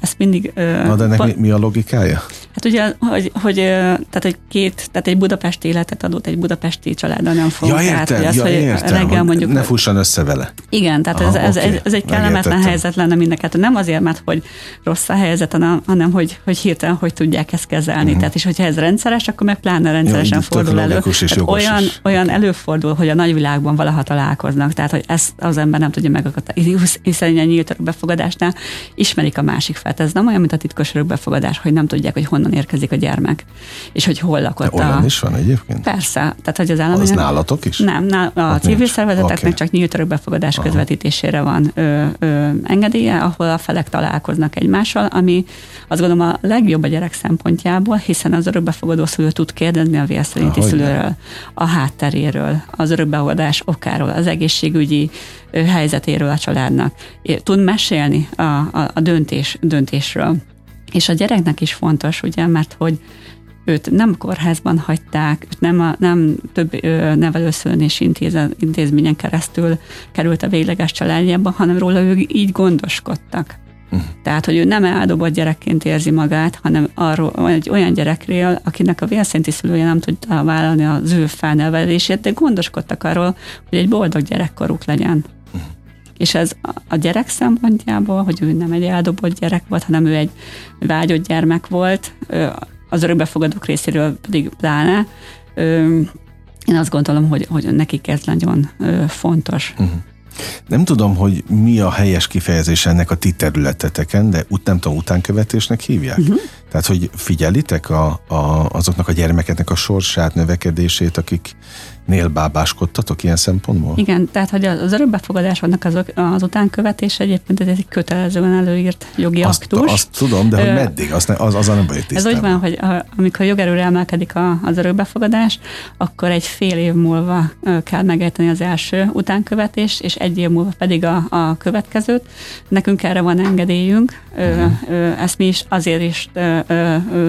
ezt mindig... Na de ennek pont, mi, mi a logikája? Hát ugye, hogy, hogy, tehát egy két, tehát egy budapesti életet adott egy budapesti családdal nem fogunk ja, értem, át, hogy az, ja, hogy értem, reggel hogy mondjuk... Ne fusson össze vele. Igen, tehát Aha, ez, ez, okay. ez, egy kellemetlen helyzet lenne mindenket. Nem azért, mert hogy rossz a helyzet, hanem, hanem hogy, hogy hirtelen hogy tudják ezt kezelni. Uh-huh. Tehát és hogyha ez rendszeres, akkor meg pláne rendszeresen Jó, fordul elő. És olyan, is. olyan előfordul, hogy a nagyvilágban valaha találkoznak, tehát hogy ezt az ember nem tudja megakadályozni, hiszen a nyílt örökbefogadásnál ismerik a másik felt. Ez nem olyan, mint a titkos örökbefogadás, hogy nem tudják, hogy honnan érkezik a gyermek, és hogy hol lakott. De olyan a... is van egyébként? Persze. Tehát, hogy az állami... Az nálatok is? Nem, a hát civil nincs. szervezeteknek okay. csak nyílt örökbefogadás Aha. közvetítésére van ö, ö, engedélye, ahol a felek találkoznak egymással, ami azt gondolom a legjobb a gyerek szempontjából, hiszen az örökbefogadó szülő tud kérdezni a vérszerinti szülőről, a hátteréről, az örökbefogadás okáról, az egészségügyi helyzetéről a családnak. Tud mesélni a, a, a döntés, döntésről. És a gyereknek is fontos, ugye, mert hogy őt nem kórházban hagyták, őt nem, a, nem több nevelőszülés intézményen keresztül került a végleges családjába, hanem róla ők így gondoskodtak. Tehát, hogy ő nem eldobott gyerekként érzi magát, hanem arról, egy olyan gyerekről, akinek a vérszinti szülője nem tudta vállalni az ő felnevelését, de gondoskodtak arról, hogy egy boldog gyerekkoruk legyen. És ez a gyerek szempontjából, hogy ő nem egy eldobott gyerek volt, hanem ő egy vágyott gyermek volt, az örökbefogadók részéről pedig pláne, én azt gondolom, hogy, hogy nekik ez nagyon fontos. Uh-huh. Nem tudom, hogy mi a helyes kifejezés ennek a ti területeteken, de ut- nem tudom, utánkövetésnek hívják? Uh-huh. Tehát, hogy figyelitek a, a, azoknak a gyermekeknek a sorsát, növekedését, akik nélbábáskodtatok ilyen szempontból? Igen, tehát hogy az örökbefogadásnak az, az utánkövetés egyébként ez egy kötelezően előírt jogi azt, aktus. Azt tudom, de hogy meddig? Azt ne, az, az nem vagyok Ez úgy van, hogy a, amikor jogerőre emelkedik a, az örökbefogadás, akkor egy fél év múlva kell megejteni az első utánkövetést, és egy év múlva pedig a, a következőt. Nekünk erre van engedélyünk, uh-huh. ezt mi is azért is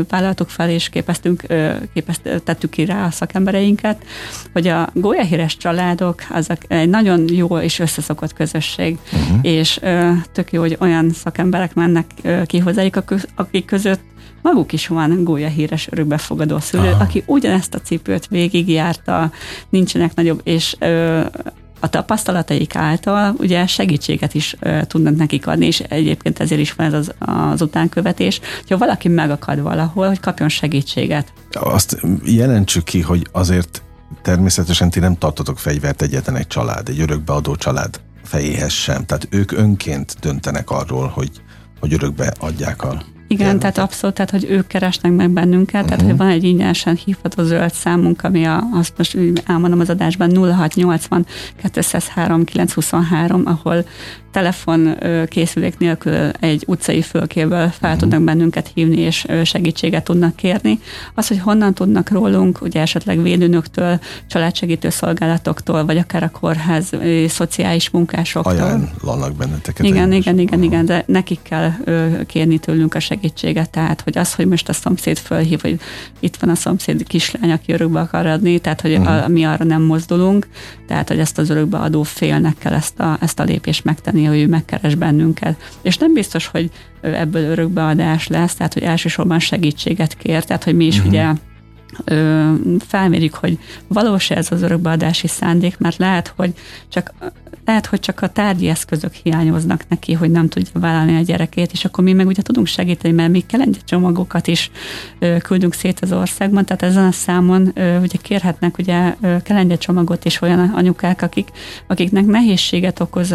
vállaltuk fel, és képeztünk, képezt, tettük ki rá a szakembereinket, hogy a gólyahíres családok azok egy nagyon jó és összeszokott közösség, uh-huh. és tök jó, hogy olyan szakemberek mennek ki hozzájuk, akik között maguk is van gólyahíres örökbefogadó szülő, Aha. aki ugyanezt a cipőt végigjárta, nincsenek nagyobb, és a tapasztalataik által ugye segítséget is uh, tudnak nekik adni, és egyébként ezért is van ez az, az utánkövetés, hogyha valaki megakad valahol, hogy kapjon segítséget. Azt jelentsük ki, hogy azért természetesen ti nem tartotok fegyvert egyetlen egy család, egy örökbeadó család fejéhez sem. Tehát ők önként döntenek arról, hogy, hogy örökbe adják a igen, gyermeket. tehát abszolút, tehát hogy ők keresnek meg bennünket, uh-huh. tehát hogy van egy ingyenesen hívható zöld számunk, ami a, azt most elmondom az adásban 0680 203 923, ahol telefon készülék nélkül egy utcai fölkéből fel uh-huh. tudnak bennünket hívni, és segítséget tudnak kérni. Az, hogy honnan tudnak rólunk, ugye esetleg védőnöktől, családsegítő szolgálatoktól, vagy akár a kórház, szociális munkásoktól. Ajánlanak benneteket. Igen, igen, igen, igen, de nekik kell kérni tőlünk a segítséget segítséget, tehát hogy az, hogy most a szomszéd fölhív, hogy itt van a szomszéd kislány, aki örökbe akar adni, tehát hogy uh-huh. a, mi arra nem mozdulunk, tehát hogy ezt az örökbeadó félnek kell ezt a, ezt a lépést megtenni, hogy ő megkeres bennünket. És nem biztos, hogy ebből örökbeadás lesz, tehát hogy elsősorban segítséget kér, tehát hogy mi is uh-huh. ugye ö, felmérjük, hogy valós ez az örökbeadási szándék, mert lehet, hogy csak lehet, hogy csak a tárgyi eszközök hiányoznak neki, hogy nem tudja vállalni a gyerekét, és akkor mi meg ugye tudunk segíteni, mert mi kelengye csomagokat is küldünk szét az országban, tehát ezen a számon ugye kérhetnek ugye kelengye csomagot is olyan anyukák, akik, akiknek nehézséget okoz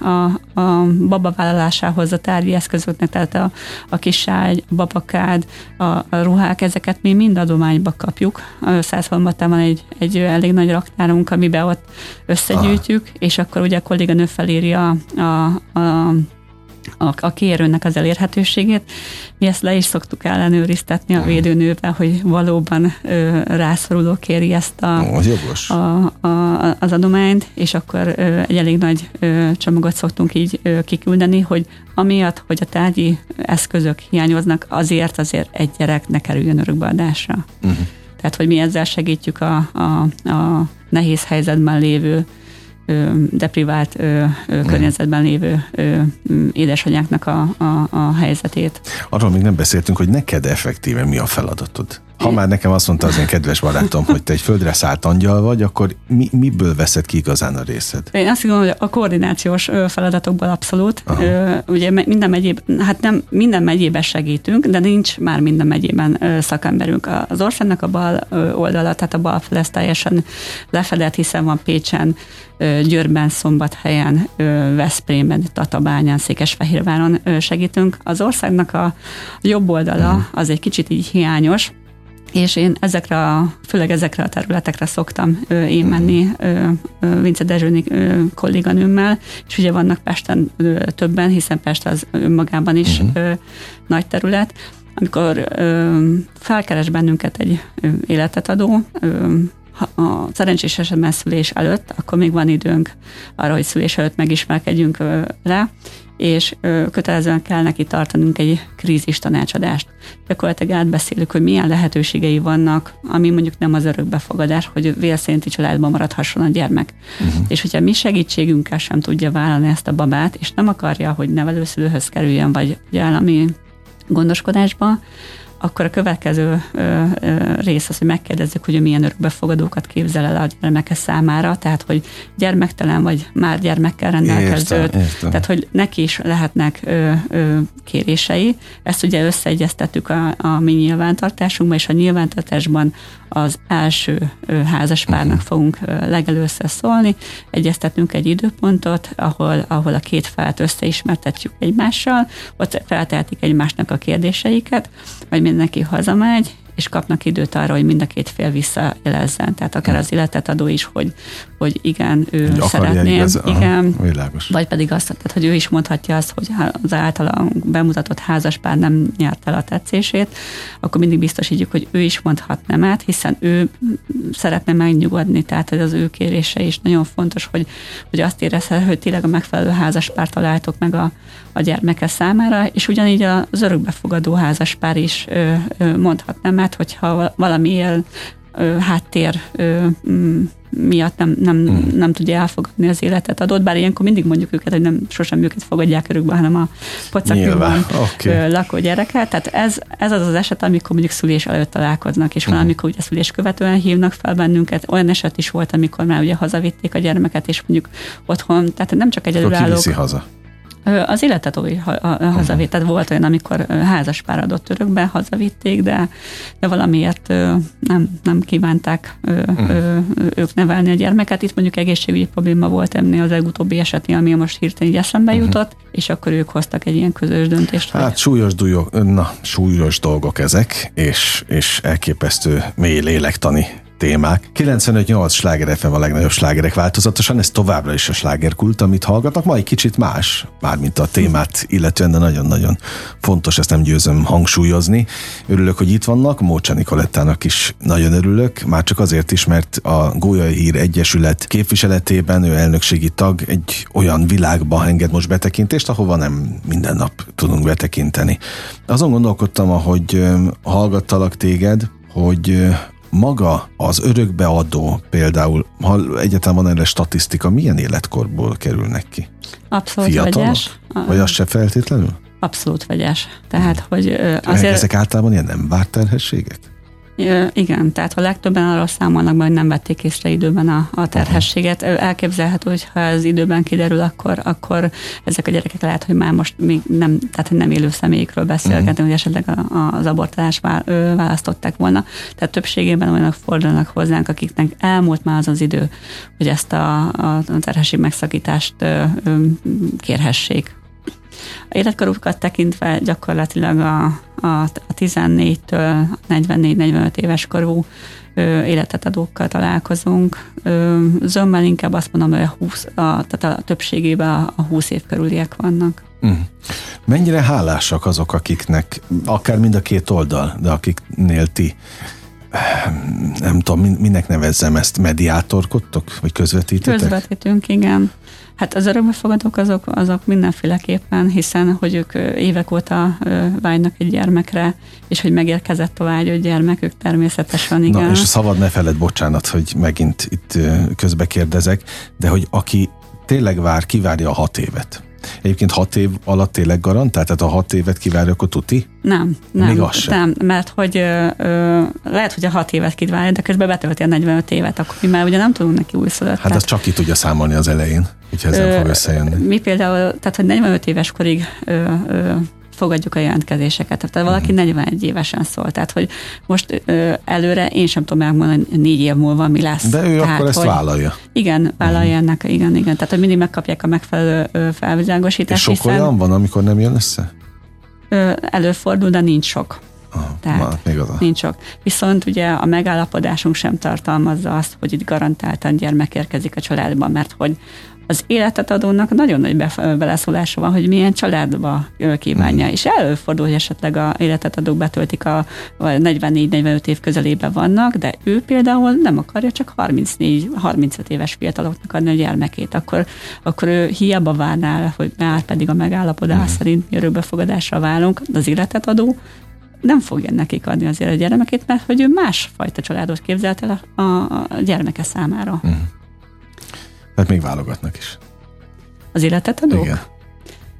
a, a babavállalásához a tárgyi eszközöknek, tehát a, a kiságy, a babakád, a, a ruhák, ezeket mi mind adományba kapjuk. Százhalmatán van egy, egy elég nagy raktárunk, amiben ott összegyűjtjük, Aha. és akkor ugye a kolléganő felírja a, a, a a, kérőnek az elérhetőségét. Mi ezt le is szoktuk ellenőriztetni a védőnővel, hogy valóban ö, rászoruló kéri ezt a, Ó, jogos. a, a, az adományt, és akkor ö, egy elég nagy ö, csomagot szoktunk így ö, kiküldeni, hogy amiatt, hogy a tárgyi eszközök hiányoznak, azért azért egy gyerek ne kerüljön örökbeadásra. Uh-huh. Tehát, hogy mi ezzel segítjük a, a, a nehéz helyzetben lévő deprivált környezetben lévő édesanyáknak a, a, a helyzetét. Arról még nem beszéltünk, hogy neked effektíve mi a feladatod. Ha már nekem azt mondta az én kedves barátom, hogy te egy földre szállt angyal vagy, akkor mi, miből veszed ki igazán a részed? Én azt gondolom, hogy a koordinációs feladatokból abszolút. Aha. Ugye minden megyében, hát nem minden megyében segítünk, de nincs már minden megyében szakemberünk. Az országnak a bal oldala, tehát a bal lesz teljesen lefedett, hiszen van Pécsen, Győrben, Szombathelyen, Veszprémben, Tatabányán, Székesfehérváron segítünk. Az országnak a jobb oldala mhm. az egy kicsit így hiányos, és én ezekre, a, főleg ezekre a területekre szoktam ö, én menni ö, ö, Vince Dezsőni ö, kolléganőmmel, és ugye vannak Pesten ö, többen, hiszen Pest az önmagában is uh-huh. ö, nagy terület, amikor ö, felkeres bennünket egy ö, életet adó, ö, a szerencsés esetben szülés előtt, akkor még van időnk arra, hogy szülés előtt megismerkedjünk le, és kötelezően kell neki tartanunk egy krízis tanácsadást. Gyakorlatilag átbeszélük, hogy milyen lehetőségei vannak, ami mondjuk nem az örökbefogadás, hogy vélszénti családban maradhasson a gyermek. Uh-huh. És hogyha mi segítségünkkel sem tudja vállalni ezt a babát, és nem akarja, hogy nevelőszülőhöz kerüljön, vagy állami gondoskodásba, akkor a következő ö, ö, rész az, hogy megkérdezzük, hogy milyen örökbefogadókat képzel el a gyermeke számára, tehát hogy gyermektelen vagy már gyermekkel rendelkező, értem, értem. tehát hogy neki is lehetnek ö, ö, kérései. Ezt ugye összeegyeztettük a, a mi nyilvántartásunkban, és a nyilvántartásban az első házaspárnak fogunk legelőször szólni, egyeztetünk egy időpontot, ahol, ahol a két felet összeismertetjük egymással, ott feltehetik egymásnak a kérdéseiket, majd mindenki hazamegy, és kapnak időt arra, hogy mind a két fél visszajelezzen. Tehát akár az adó is, hogy, hogy igen, ő hogy szeretné, igen, aha, világos. vagy pedig azt, tehát, hogy ő is mondhatja azt, hogy az általa bemutatott házaspár nem nyert el a tetszését, akkor mindig biztosítjuk, hogy ő is mondhat nemet, hiszen ő szeretne megnyugodni, tehát ez az ő kérése is nagyon fontos, hogy, hogy azt érezhet, hogy tényleg a megfelelő házaspár találtok meg a, a gyermeke számára, és ugyanígy az örökbefogadó házaspár is mondhat nemet, mert hogyha valamiért háttér mm, miatt nem, nem, mm. nem tudja elfogadni az életet adott, bár ilyenkor mindig mondjuk őket, hogy nem sosem őket fogadják örökbe, hanem a pocakjúban okay. lakó gyereket. Tehát ez, ez az az eset, amikor mondjuk szülés előtt találkoznak, és mm. valamikor ugye szülés követően hívnak fel bennünket. Olyan eset is volt, amikor már ugye hazavitték a gyermeket, és mondjuk otthon, tehát nem csak egyedülállók. haza? Az életet új hazavét, tehát volt olyan, amikor házas pár adott örökbe, hazavitték, de, de valamiért nem, nem kívánták uh-huh. ők nevelni a gyermeket. Itt mondjuk egészségügyi probléma volt ennél az legutóbbi esetnél, ami most hirtelen így eszembe uh-huh. jutott, és akkor ők hoztak egy ilyen közös döntést. Hát hogy... súlyos, dúlyok, na, súlyos dolgok ezek, és, és elképesztő mély lélektani témák. 95-8 sláger FM a legnagyobb slágerek változatosan, ez továbbra is a slágerkult, amit hallgatnak, ma egy kicsit más, mármint a témát illetően, de nagyon-nagyon fontos, ezt nem győzöm hangsúlyozni. Örülök, hogy itt vannak, Mócsa Nikolettának is nagyon örülök, már csak azért is, mert a Gólyai Hír Egyesület képviseletében ő elnökségi tag egy olyan világba enged most betekintést, ahova nem minden nap tudunk betekinteni. Azon gondolkodtam, ahogy hallgattalak téged, hogy maga az örökbeadó például, ha egyáltalán van erre statisztika, milyen életkorból kerülnek ki? Abszolút Fiatalok? vegyes. Vagy az se feltétlenül? Abszolút vegyes. Tehát, hogy azért... Ezek általában ilyen nem várt terhességek? Igen, tehát a legtöbben arról számolnak, hogy nem vették észre időben a, a terhességet. Elképzelhető, hogy ha ez időben kiderül, akkor, akkor ezek a gyerekek lehet, hogy már most még nem, tehát nem élő személyekről beszélgetünk, uh-huh. hogy esetleg a, az abortálást választották volna. Tehát többségében olyanok fordulnak hozzánk, akiknek elmúlt már az az idő, hogy ezt a, a terhesség megszakítást kérhessék. Életkorukat tekintve gyakorlatilag a, a, a 14-től 44-45 éves korú ö, életet adókkal találkozunk. Zömmel inkább azt mondom, hogy a, 20, a, tehát a többségében a, a 20 év körüliek vannak. Mm. Mennyire hálásak azok, akiknek, akár mind a két oldal, de akiknél ti nem tudom, minek nevezzem ezt, mediátorkodtok, vagy közvetítetek? Közvetítünk, igen. Hát az örökbefogadók azok, azok mindenféleképpen, hiszen hogy ők évek óta vágynak egy gyermekre, és hogy megérkezett a vágyott gyermekük természetesen, igen. Na, és szabad ne feled, bocsánat, hogy megint itt közbe kérdezek, de hogy aki tényleg vár, kivárja a hat évet, Egyébként hat év alatt tényleg garantált? Tehát a hat évet kivárja, akkor tuti? Nem, nem, Még az sem. nem mert hogy ö, ö, lehet, hogy a hat évet kivárja, de közben betölti a 45 évet, akkor mi már ugye nem tudunk neki újszülött. Hát azt csak ki tudja számolni az elején, úgyhogy ez nem fog összejönni. Mi például, tehát hogy 45 éves korig ö, ö, fogadjuk a jelentkezéseket. Tehát valaki uh-huh. Mhm. 41 évesen szól, tehát hogy most ö, előre én sem tudom megmondani, hogy négy év múlva mi lesz. De ő tehát, akkor ezt hogy, vállalja. Igen, vállalja uh-huh. ennek, igen, igen. Tehát, hogy mindig megkapják a megfelelő felvilágosítást. És sok hiszen, olyan van, amikor nem jön össze? Ö, előfordul, de nincs sok. Tehát még az nincs sok. Viszont ugye a megállapodásunk sem tartalmazza azt, hogy itt garantáltan gyermek érkezik a családba, mert hogy az életet adónak nagyon nagy beleszólása van, hogy milyen családba kívánja, mm. és előfordul, hogy esetleg a életet adók betöltik a 44-45 év közelébe vannak, de ő például nem akarja csak 34-35 éves fiataloknak adni a gyermekét, akkor, akkor ő hiába várná, hogy már pedig a megállapodás mm. szerint mi örökbefogadásra válunk, az életet adó nem fogja nekik adni azért a gyermekét, mert hogy ő másfajta családot képzelt el a, a, a gyermeke számára. Mm. Tehát még válogatnak is. Az életet adók? Igen.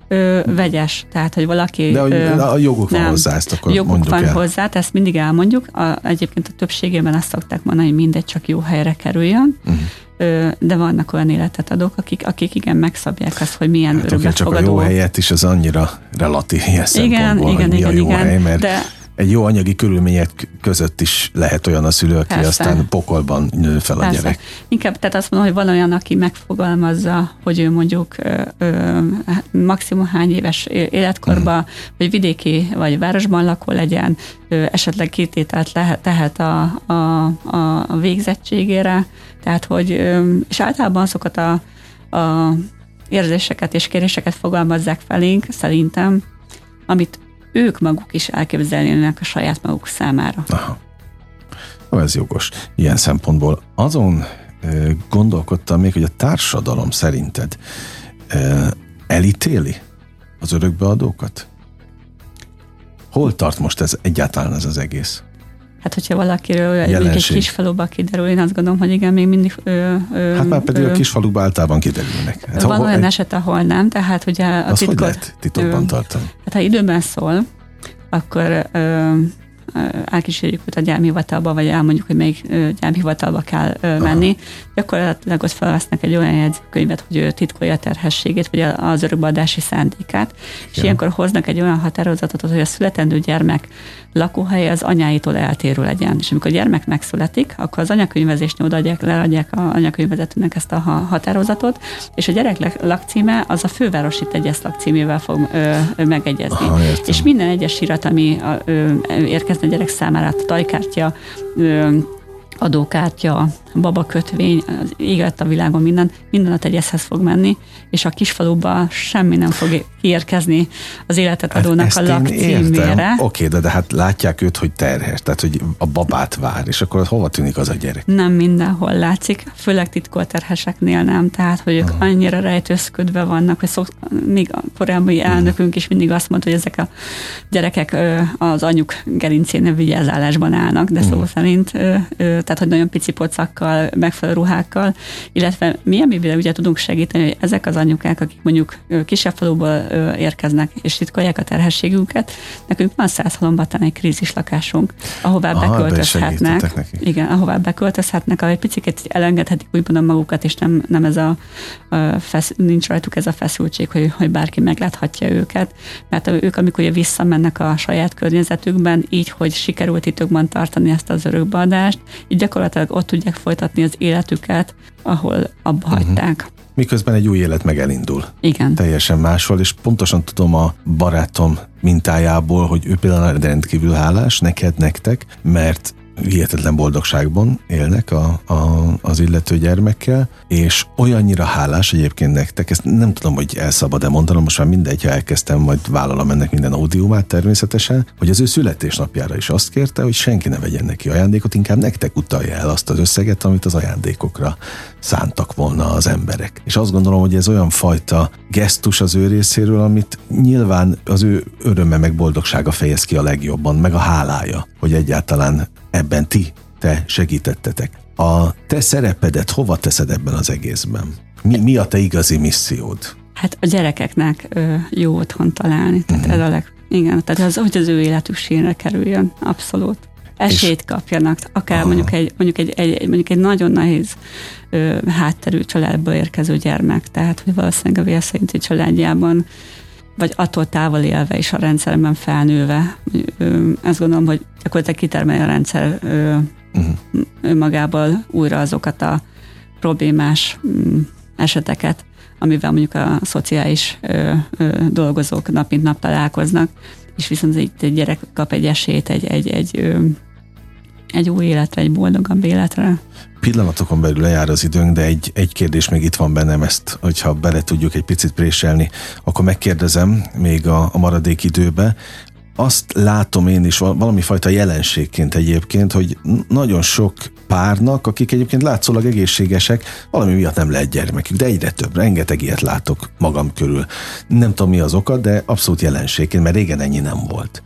Ö, vegyes, tehát hogy valaki... De ö, a joguk van nem, hozzá, ezt akkor Joguk van el. hozzá, ezt mindig elmondjuk. A, egyébként a többségében azt szokták mondani, hogy mindegy csak jó helyre kerüljön. Uh-huh. De vannak olyan életet adók, akik, akik igen megszabják azt, hogy milyen hát, örökbefogadó. Csak a jó helyet is az annyira relatív ilyen igen, igen, igen, igen, hely, mert de egy jó anyagi körülmények között is lehet olyan a szülő, aki Persze. aztán pokolban nő fel Persze. a gyerek. Inkább tehát azt mondom, hogy van olyan, aki megfogalmazza, hogy ő mondjuk ö, ö, maximum hány éves életkorban, uh-huh. vagy vidéki, vagy városban lakó legyen, ö, esetleg kitételt lehet, tehet a, a, a végzettségére, tehát hogy, ö, és általában azokat a, a érzéseket és kéréseket fogalmazzák felénk, szerintem, amit ők maguk is elképzelnének a saját maguk számára. Aha. Ó, ez jogos. Ilyen szempontból azon gondolkodtam még, hogy a társadalom szerinted elítéli az örökbeadókat? Hol tart most ez egyáltalán ez az egész? Hát, hogyha valakiről Jelenség. egy kis faluba kiderül, én azt gondolom, hogy igen, még mindig... Ö, ö, hát már pedig ö, a kis falukba általában kiderülnek. Hát, van olyan egy... eset, ahol nem, tehát ugye a titkot... hogy lehet titokban tartani? Hát ha időben szól, akkor ö, elkísérjük őt a gyámhivatalba, vagy elmondjuk, hogy melyik gyámhivatalba kell menni. Aha. Gyakorlatilag ott felvesznek egy olyan jegyzőkönyvet, hogy ő titkolja a terhességét, vagy az örökbeadási szándékát, és ja. ilyenkor hoznak egy olyan határozatot, hogy a születendő gyermek lakóhelye az anyáitól eltérő legyen. És amikor a gyermek megszületik, akkor az anyakönyvezésnél odaadják, leadják a anyakönyvezetőnek ezt a határozatot, és a gyerek lakcíme az a fővárosi tegyesz lakcímével fog ö, ö, megegyezni. Aha, és minden egyes irat, ami ö, érkezne a gyerek számára, a tajkártya, adókártya, babakötvény, az éget a világon minden, minden a tegyeszhez fog menni, és a kisfaluba semmi nem fog kiérkezni az életet hát adónak hát a lakcímére. Oké, de, de hát látják őt, hogy terhes, tehát hogy a babát vár, és akkor hova tűnik az a gyerek? Nem mindenhol látszik, főleg titkolt terheseknél nem, tehát hogy ők uh-huh. annyira rejtőzködve vannak, hogy szok, még a korábbi uh-huh. elnökünk is mindig azt mondta, hogy ezek a gyerekek az anyuk gerincén vigyázálásban állnak, de uh-huh. szó szerint, tehát hogy nagyon pici pocakkal, megfelelő ruhákkal, illetve mi, amiben ugye tudunk segíteni, hogy ezek az anyukák, akik mondjuk kisebb faluból érkeznek, és titkolják a terhességünket, nekünk van száz halombatán egy krízis lakásunk, ahová Aha, beköltözhetnek. Igen, ahová beköltözhetnek, ahol egy picit elengedhetik úgymond magukat, és nem, nem ez a, a fesz, nincs rajtuk ez a feszültség, hogy, hogy bárki megláthatja őket, mert ők, amikor ugye visszamennek a saját környezetükben, így, hogy sikerült titokban tartani ezt az örökbeadást, így gyakorlatilag ott tudják folytatni az életüket, ahol abba uh-huh. hagyták miközben egy új élet meg elindul. Igen. Teljesen máshol, és pontosan tudom a barátom mintájából, hogy ő például rendkívül hálás neked, nektek, mert hihetetlen boldogságban élnek a, a, az illető gyermekkel, és olyannyira hálás egyébként nektek, ezt nem tudom, hogy el szabad-e mondanom, most már mindegy, ha elkezdtem, majd vállalom ennek minden audiumát természetesen, hogy az ő születésnapjára is azt kérte, hogy senki ne vegyen neki ajándékot, inkább nektek utalja el azt az összeget, amit az ajándékokra szántak volna az emberek. És azt gondolom, hogy ez olyan fajta gesztus az ő részéről, amit nyilván az ő öröme meg boldogsága fejez ki a legjobban, meg a hálája, hogy egyáltalán ebben ti, te segítettetek. A te szerepedet hova teszed ebben az egészben? Mi, mi a te igazi missziód? Hát a gyerekeknek ö, jó otthon találni. Tehát uh-huh. ez a leg, igen, tehát az, hogy az ő életük sínre kerüljön, abszolút. Esélyt és... kapjanak, akár Aha. mondjuk egy, mondjuk egy, egy, mondjuk egy nagyon nehéz ö, hátterű családból érkező gyermek, tehát hogy valószínűleg a vélszerinti családjában vagy attól távol élve és a rendszerben felnőve. Ezt gondolom, hogy gyakorlatilag kitermelje a rendszer uh-huh. önmagából újra azokat a problémás mm, eseteket, amivel mondjuk a szociális ö, ö, dolgozók nap mint nap találkoznak, és viszont itt egy gyerek kap egy esélyt egy, egy, egy, ö, egy új életre, egy boldogabb életre pillanatokon belül lejár az időnk, de egy, egy kérdés még itt van bennem, ezt, hogyha bele tudjuk egy picit préselni, akkor megkérdezem még a, a maradék időbe. Azt látom én is valami fajta jelenségként egyébként, hogy nagyon sok párnak, akik egyébként látszólag egészségesek, valami miatt nem lehet gyermekük, de egyre több, rengeteg ilyet látok magam körül. Nem tudom mi az oka, de abszolút jelenségként, mert régen ennyi nem volt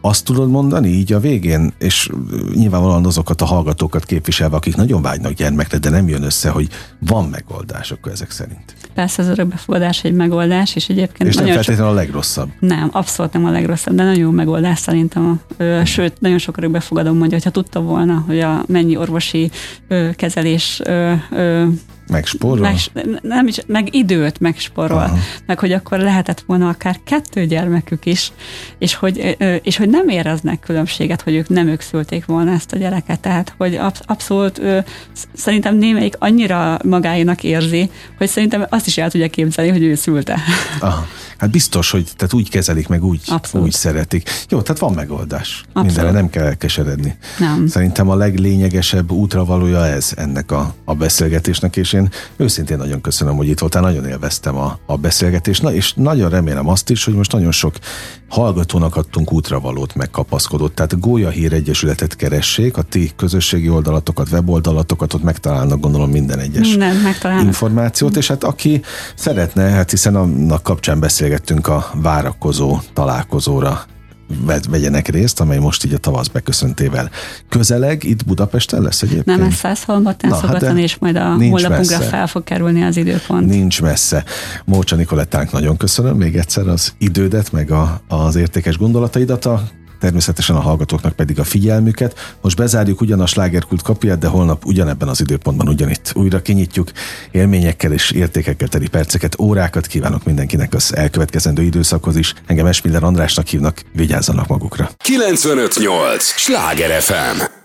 azt tudod mondani így a végén, és nyilvánvalóan azokat a hallgatókat képviselve, akik nagyon vágynak gyermekre, de nem jön össze, hogy van megoldás akkor ezek szerint. Persze az örökbefogadás egy megoldás, és egyébként És nem feltétlenül sok... a legrosszabb. Nem, abszolút nem a legrosszabb, de nagyon jó megoldás szerintem. Sőt, nagyon sok örökbefogadó mondja, hogy ha tudta volna, hogy a mennyi orvosi kezelés Megspórol? Meg, nem is, meg időt megsporol. Aha. Meg hogy akkor lehetett volna akár kettő gyermekük is, és hogy, és hogy nem éreznek különbséget, hogy ők nem ők szülték volna ezt a gyereket. Tehát, hogy absz- abszolút szerintem némelyik annyira magáinak érzi, hogy szerintem azt is el tudja képzelni, hogy ő szülte. Aha. Hát biztos, hogy tehát úgy kezelik, meg úgy, úgy szeretik. Jó, tehát van megoldás. Abszolút. Mindenre nem kell elkeseredni. Nem. Szerintem a leglényegesebb útravalója ez ennek a, a beszélgetésnek, és én őszintén nagyon köszönöm, hogy itt voltál, nagyon élveztem a, a beszélgetést, Na, és nagyon remélem azt is, hogy most nagyon sok hallgatónak adtunk útravalót, megkapaszkodott. Tehát Gólya Hír Egyesületet keressék, a ti közösségi oldalatokat, weboldalatokat, ott megtalálnak gondolom minden egyes minden információt, és hát aki szeretne, hát hiszen annak kapcsán beszélgettünk a várakozó találkozóra vegyenek részt, amely most így a tavasz beköszöntével közeleg. Itt Budapesten lesz egyébként? Nem, ez Szászhalombattán szokatlan, és majd a honlapunkra fel fog kerülni az időpont. Nincs messze. Mócsa Nikolettánk, nagyon köszönöm még egyszer az idődet, meg a, az értékes gondolataidat. A természetesen a hallgatóknak pedig a figyelmüket. Most bezárjuk ugyan a slágerkult kapját, de holnap ugyanebben az időpontban ugyanitt újra kinyitjuk élményekkel és értékekkel teli perceket, órákat kívánok mindenkinek az elkövetkezendő időszakhoz is. Engem Esmiller Andrásnak hívnak, vigyázzanak magukra. 958! Sláger FM!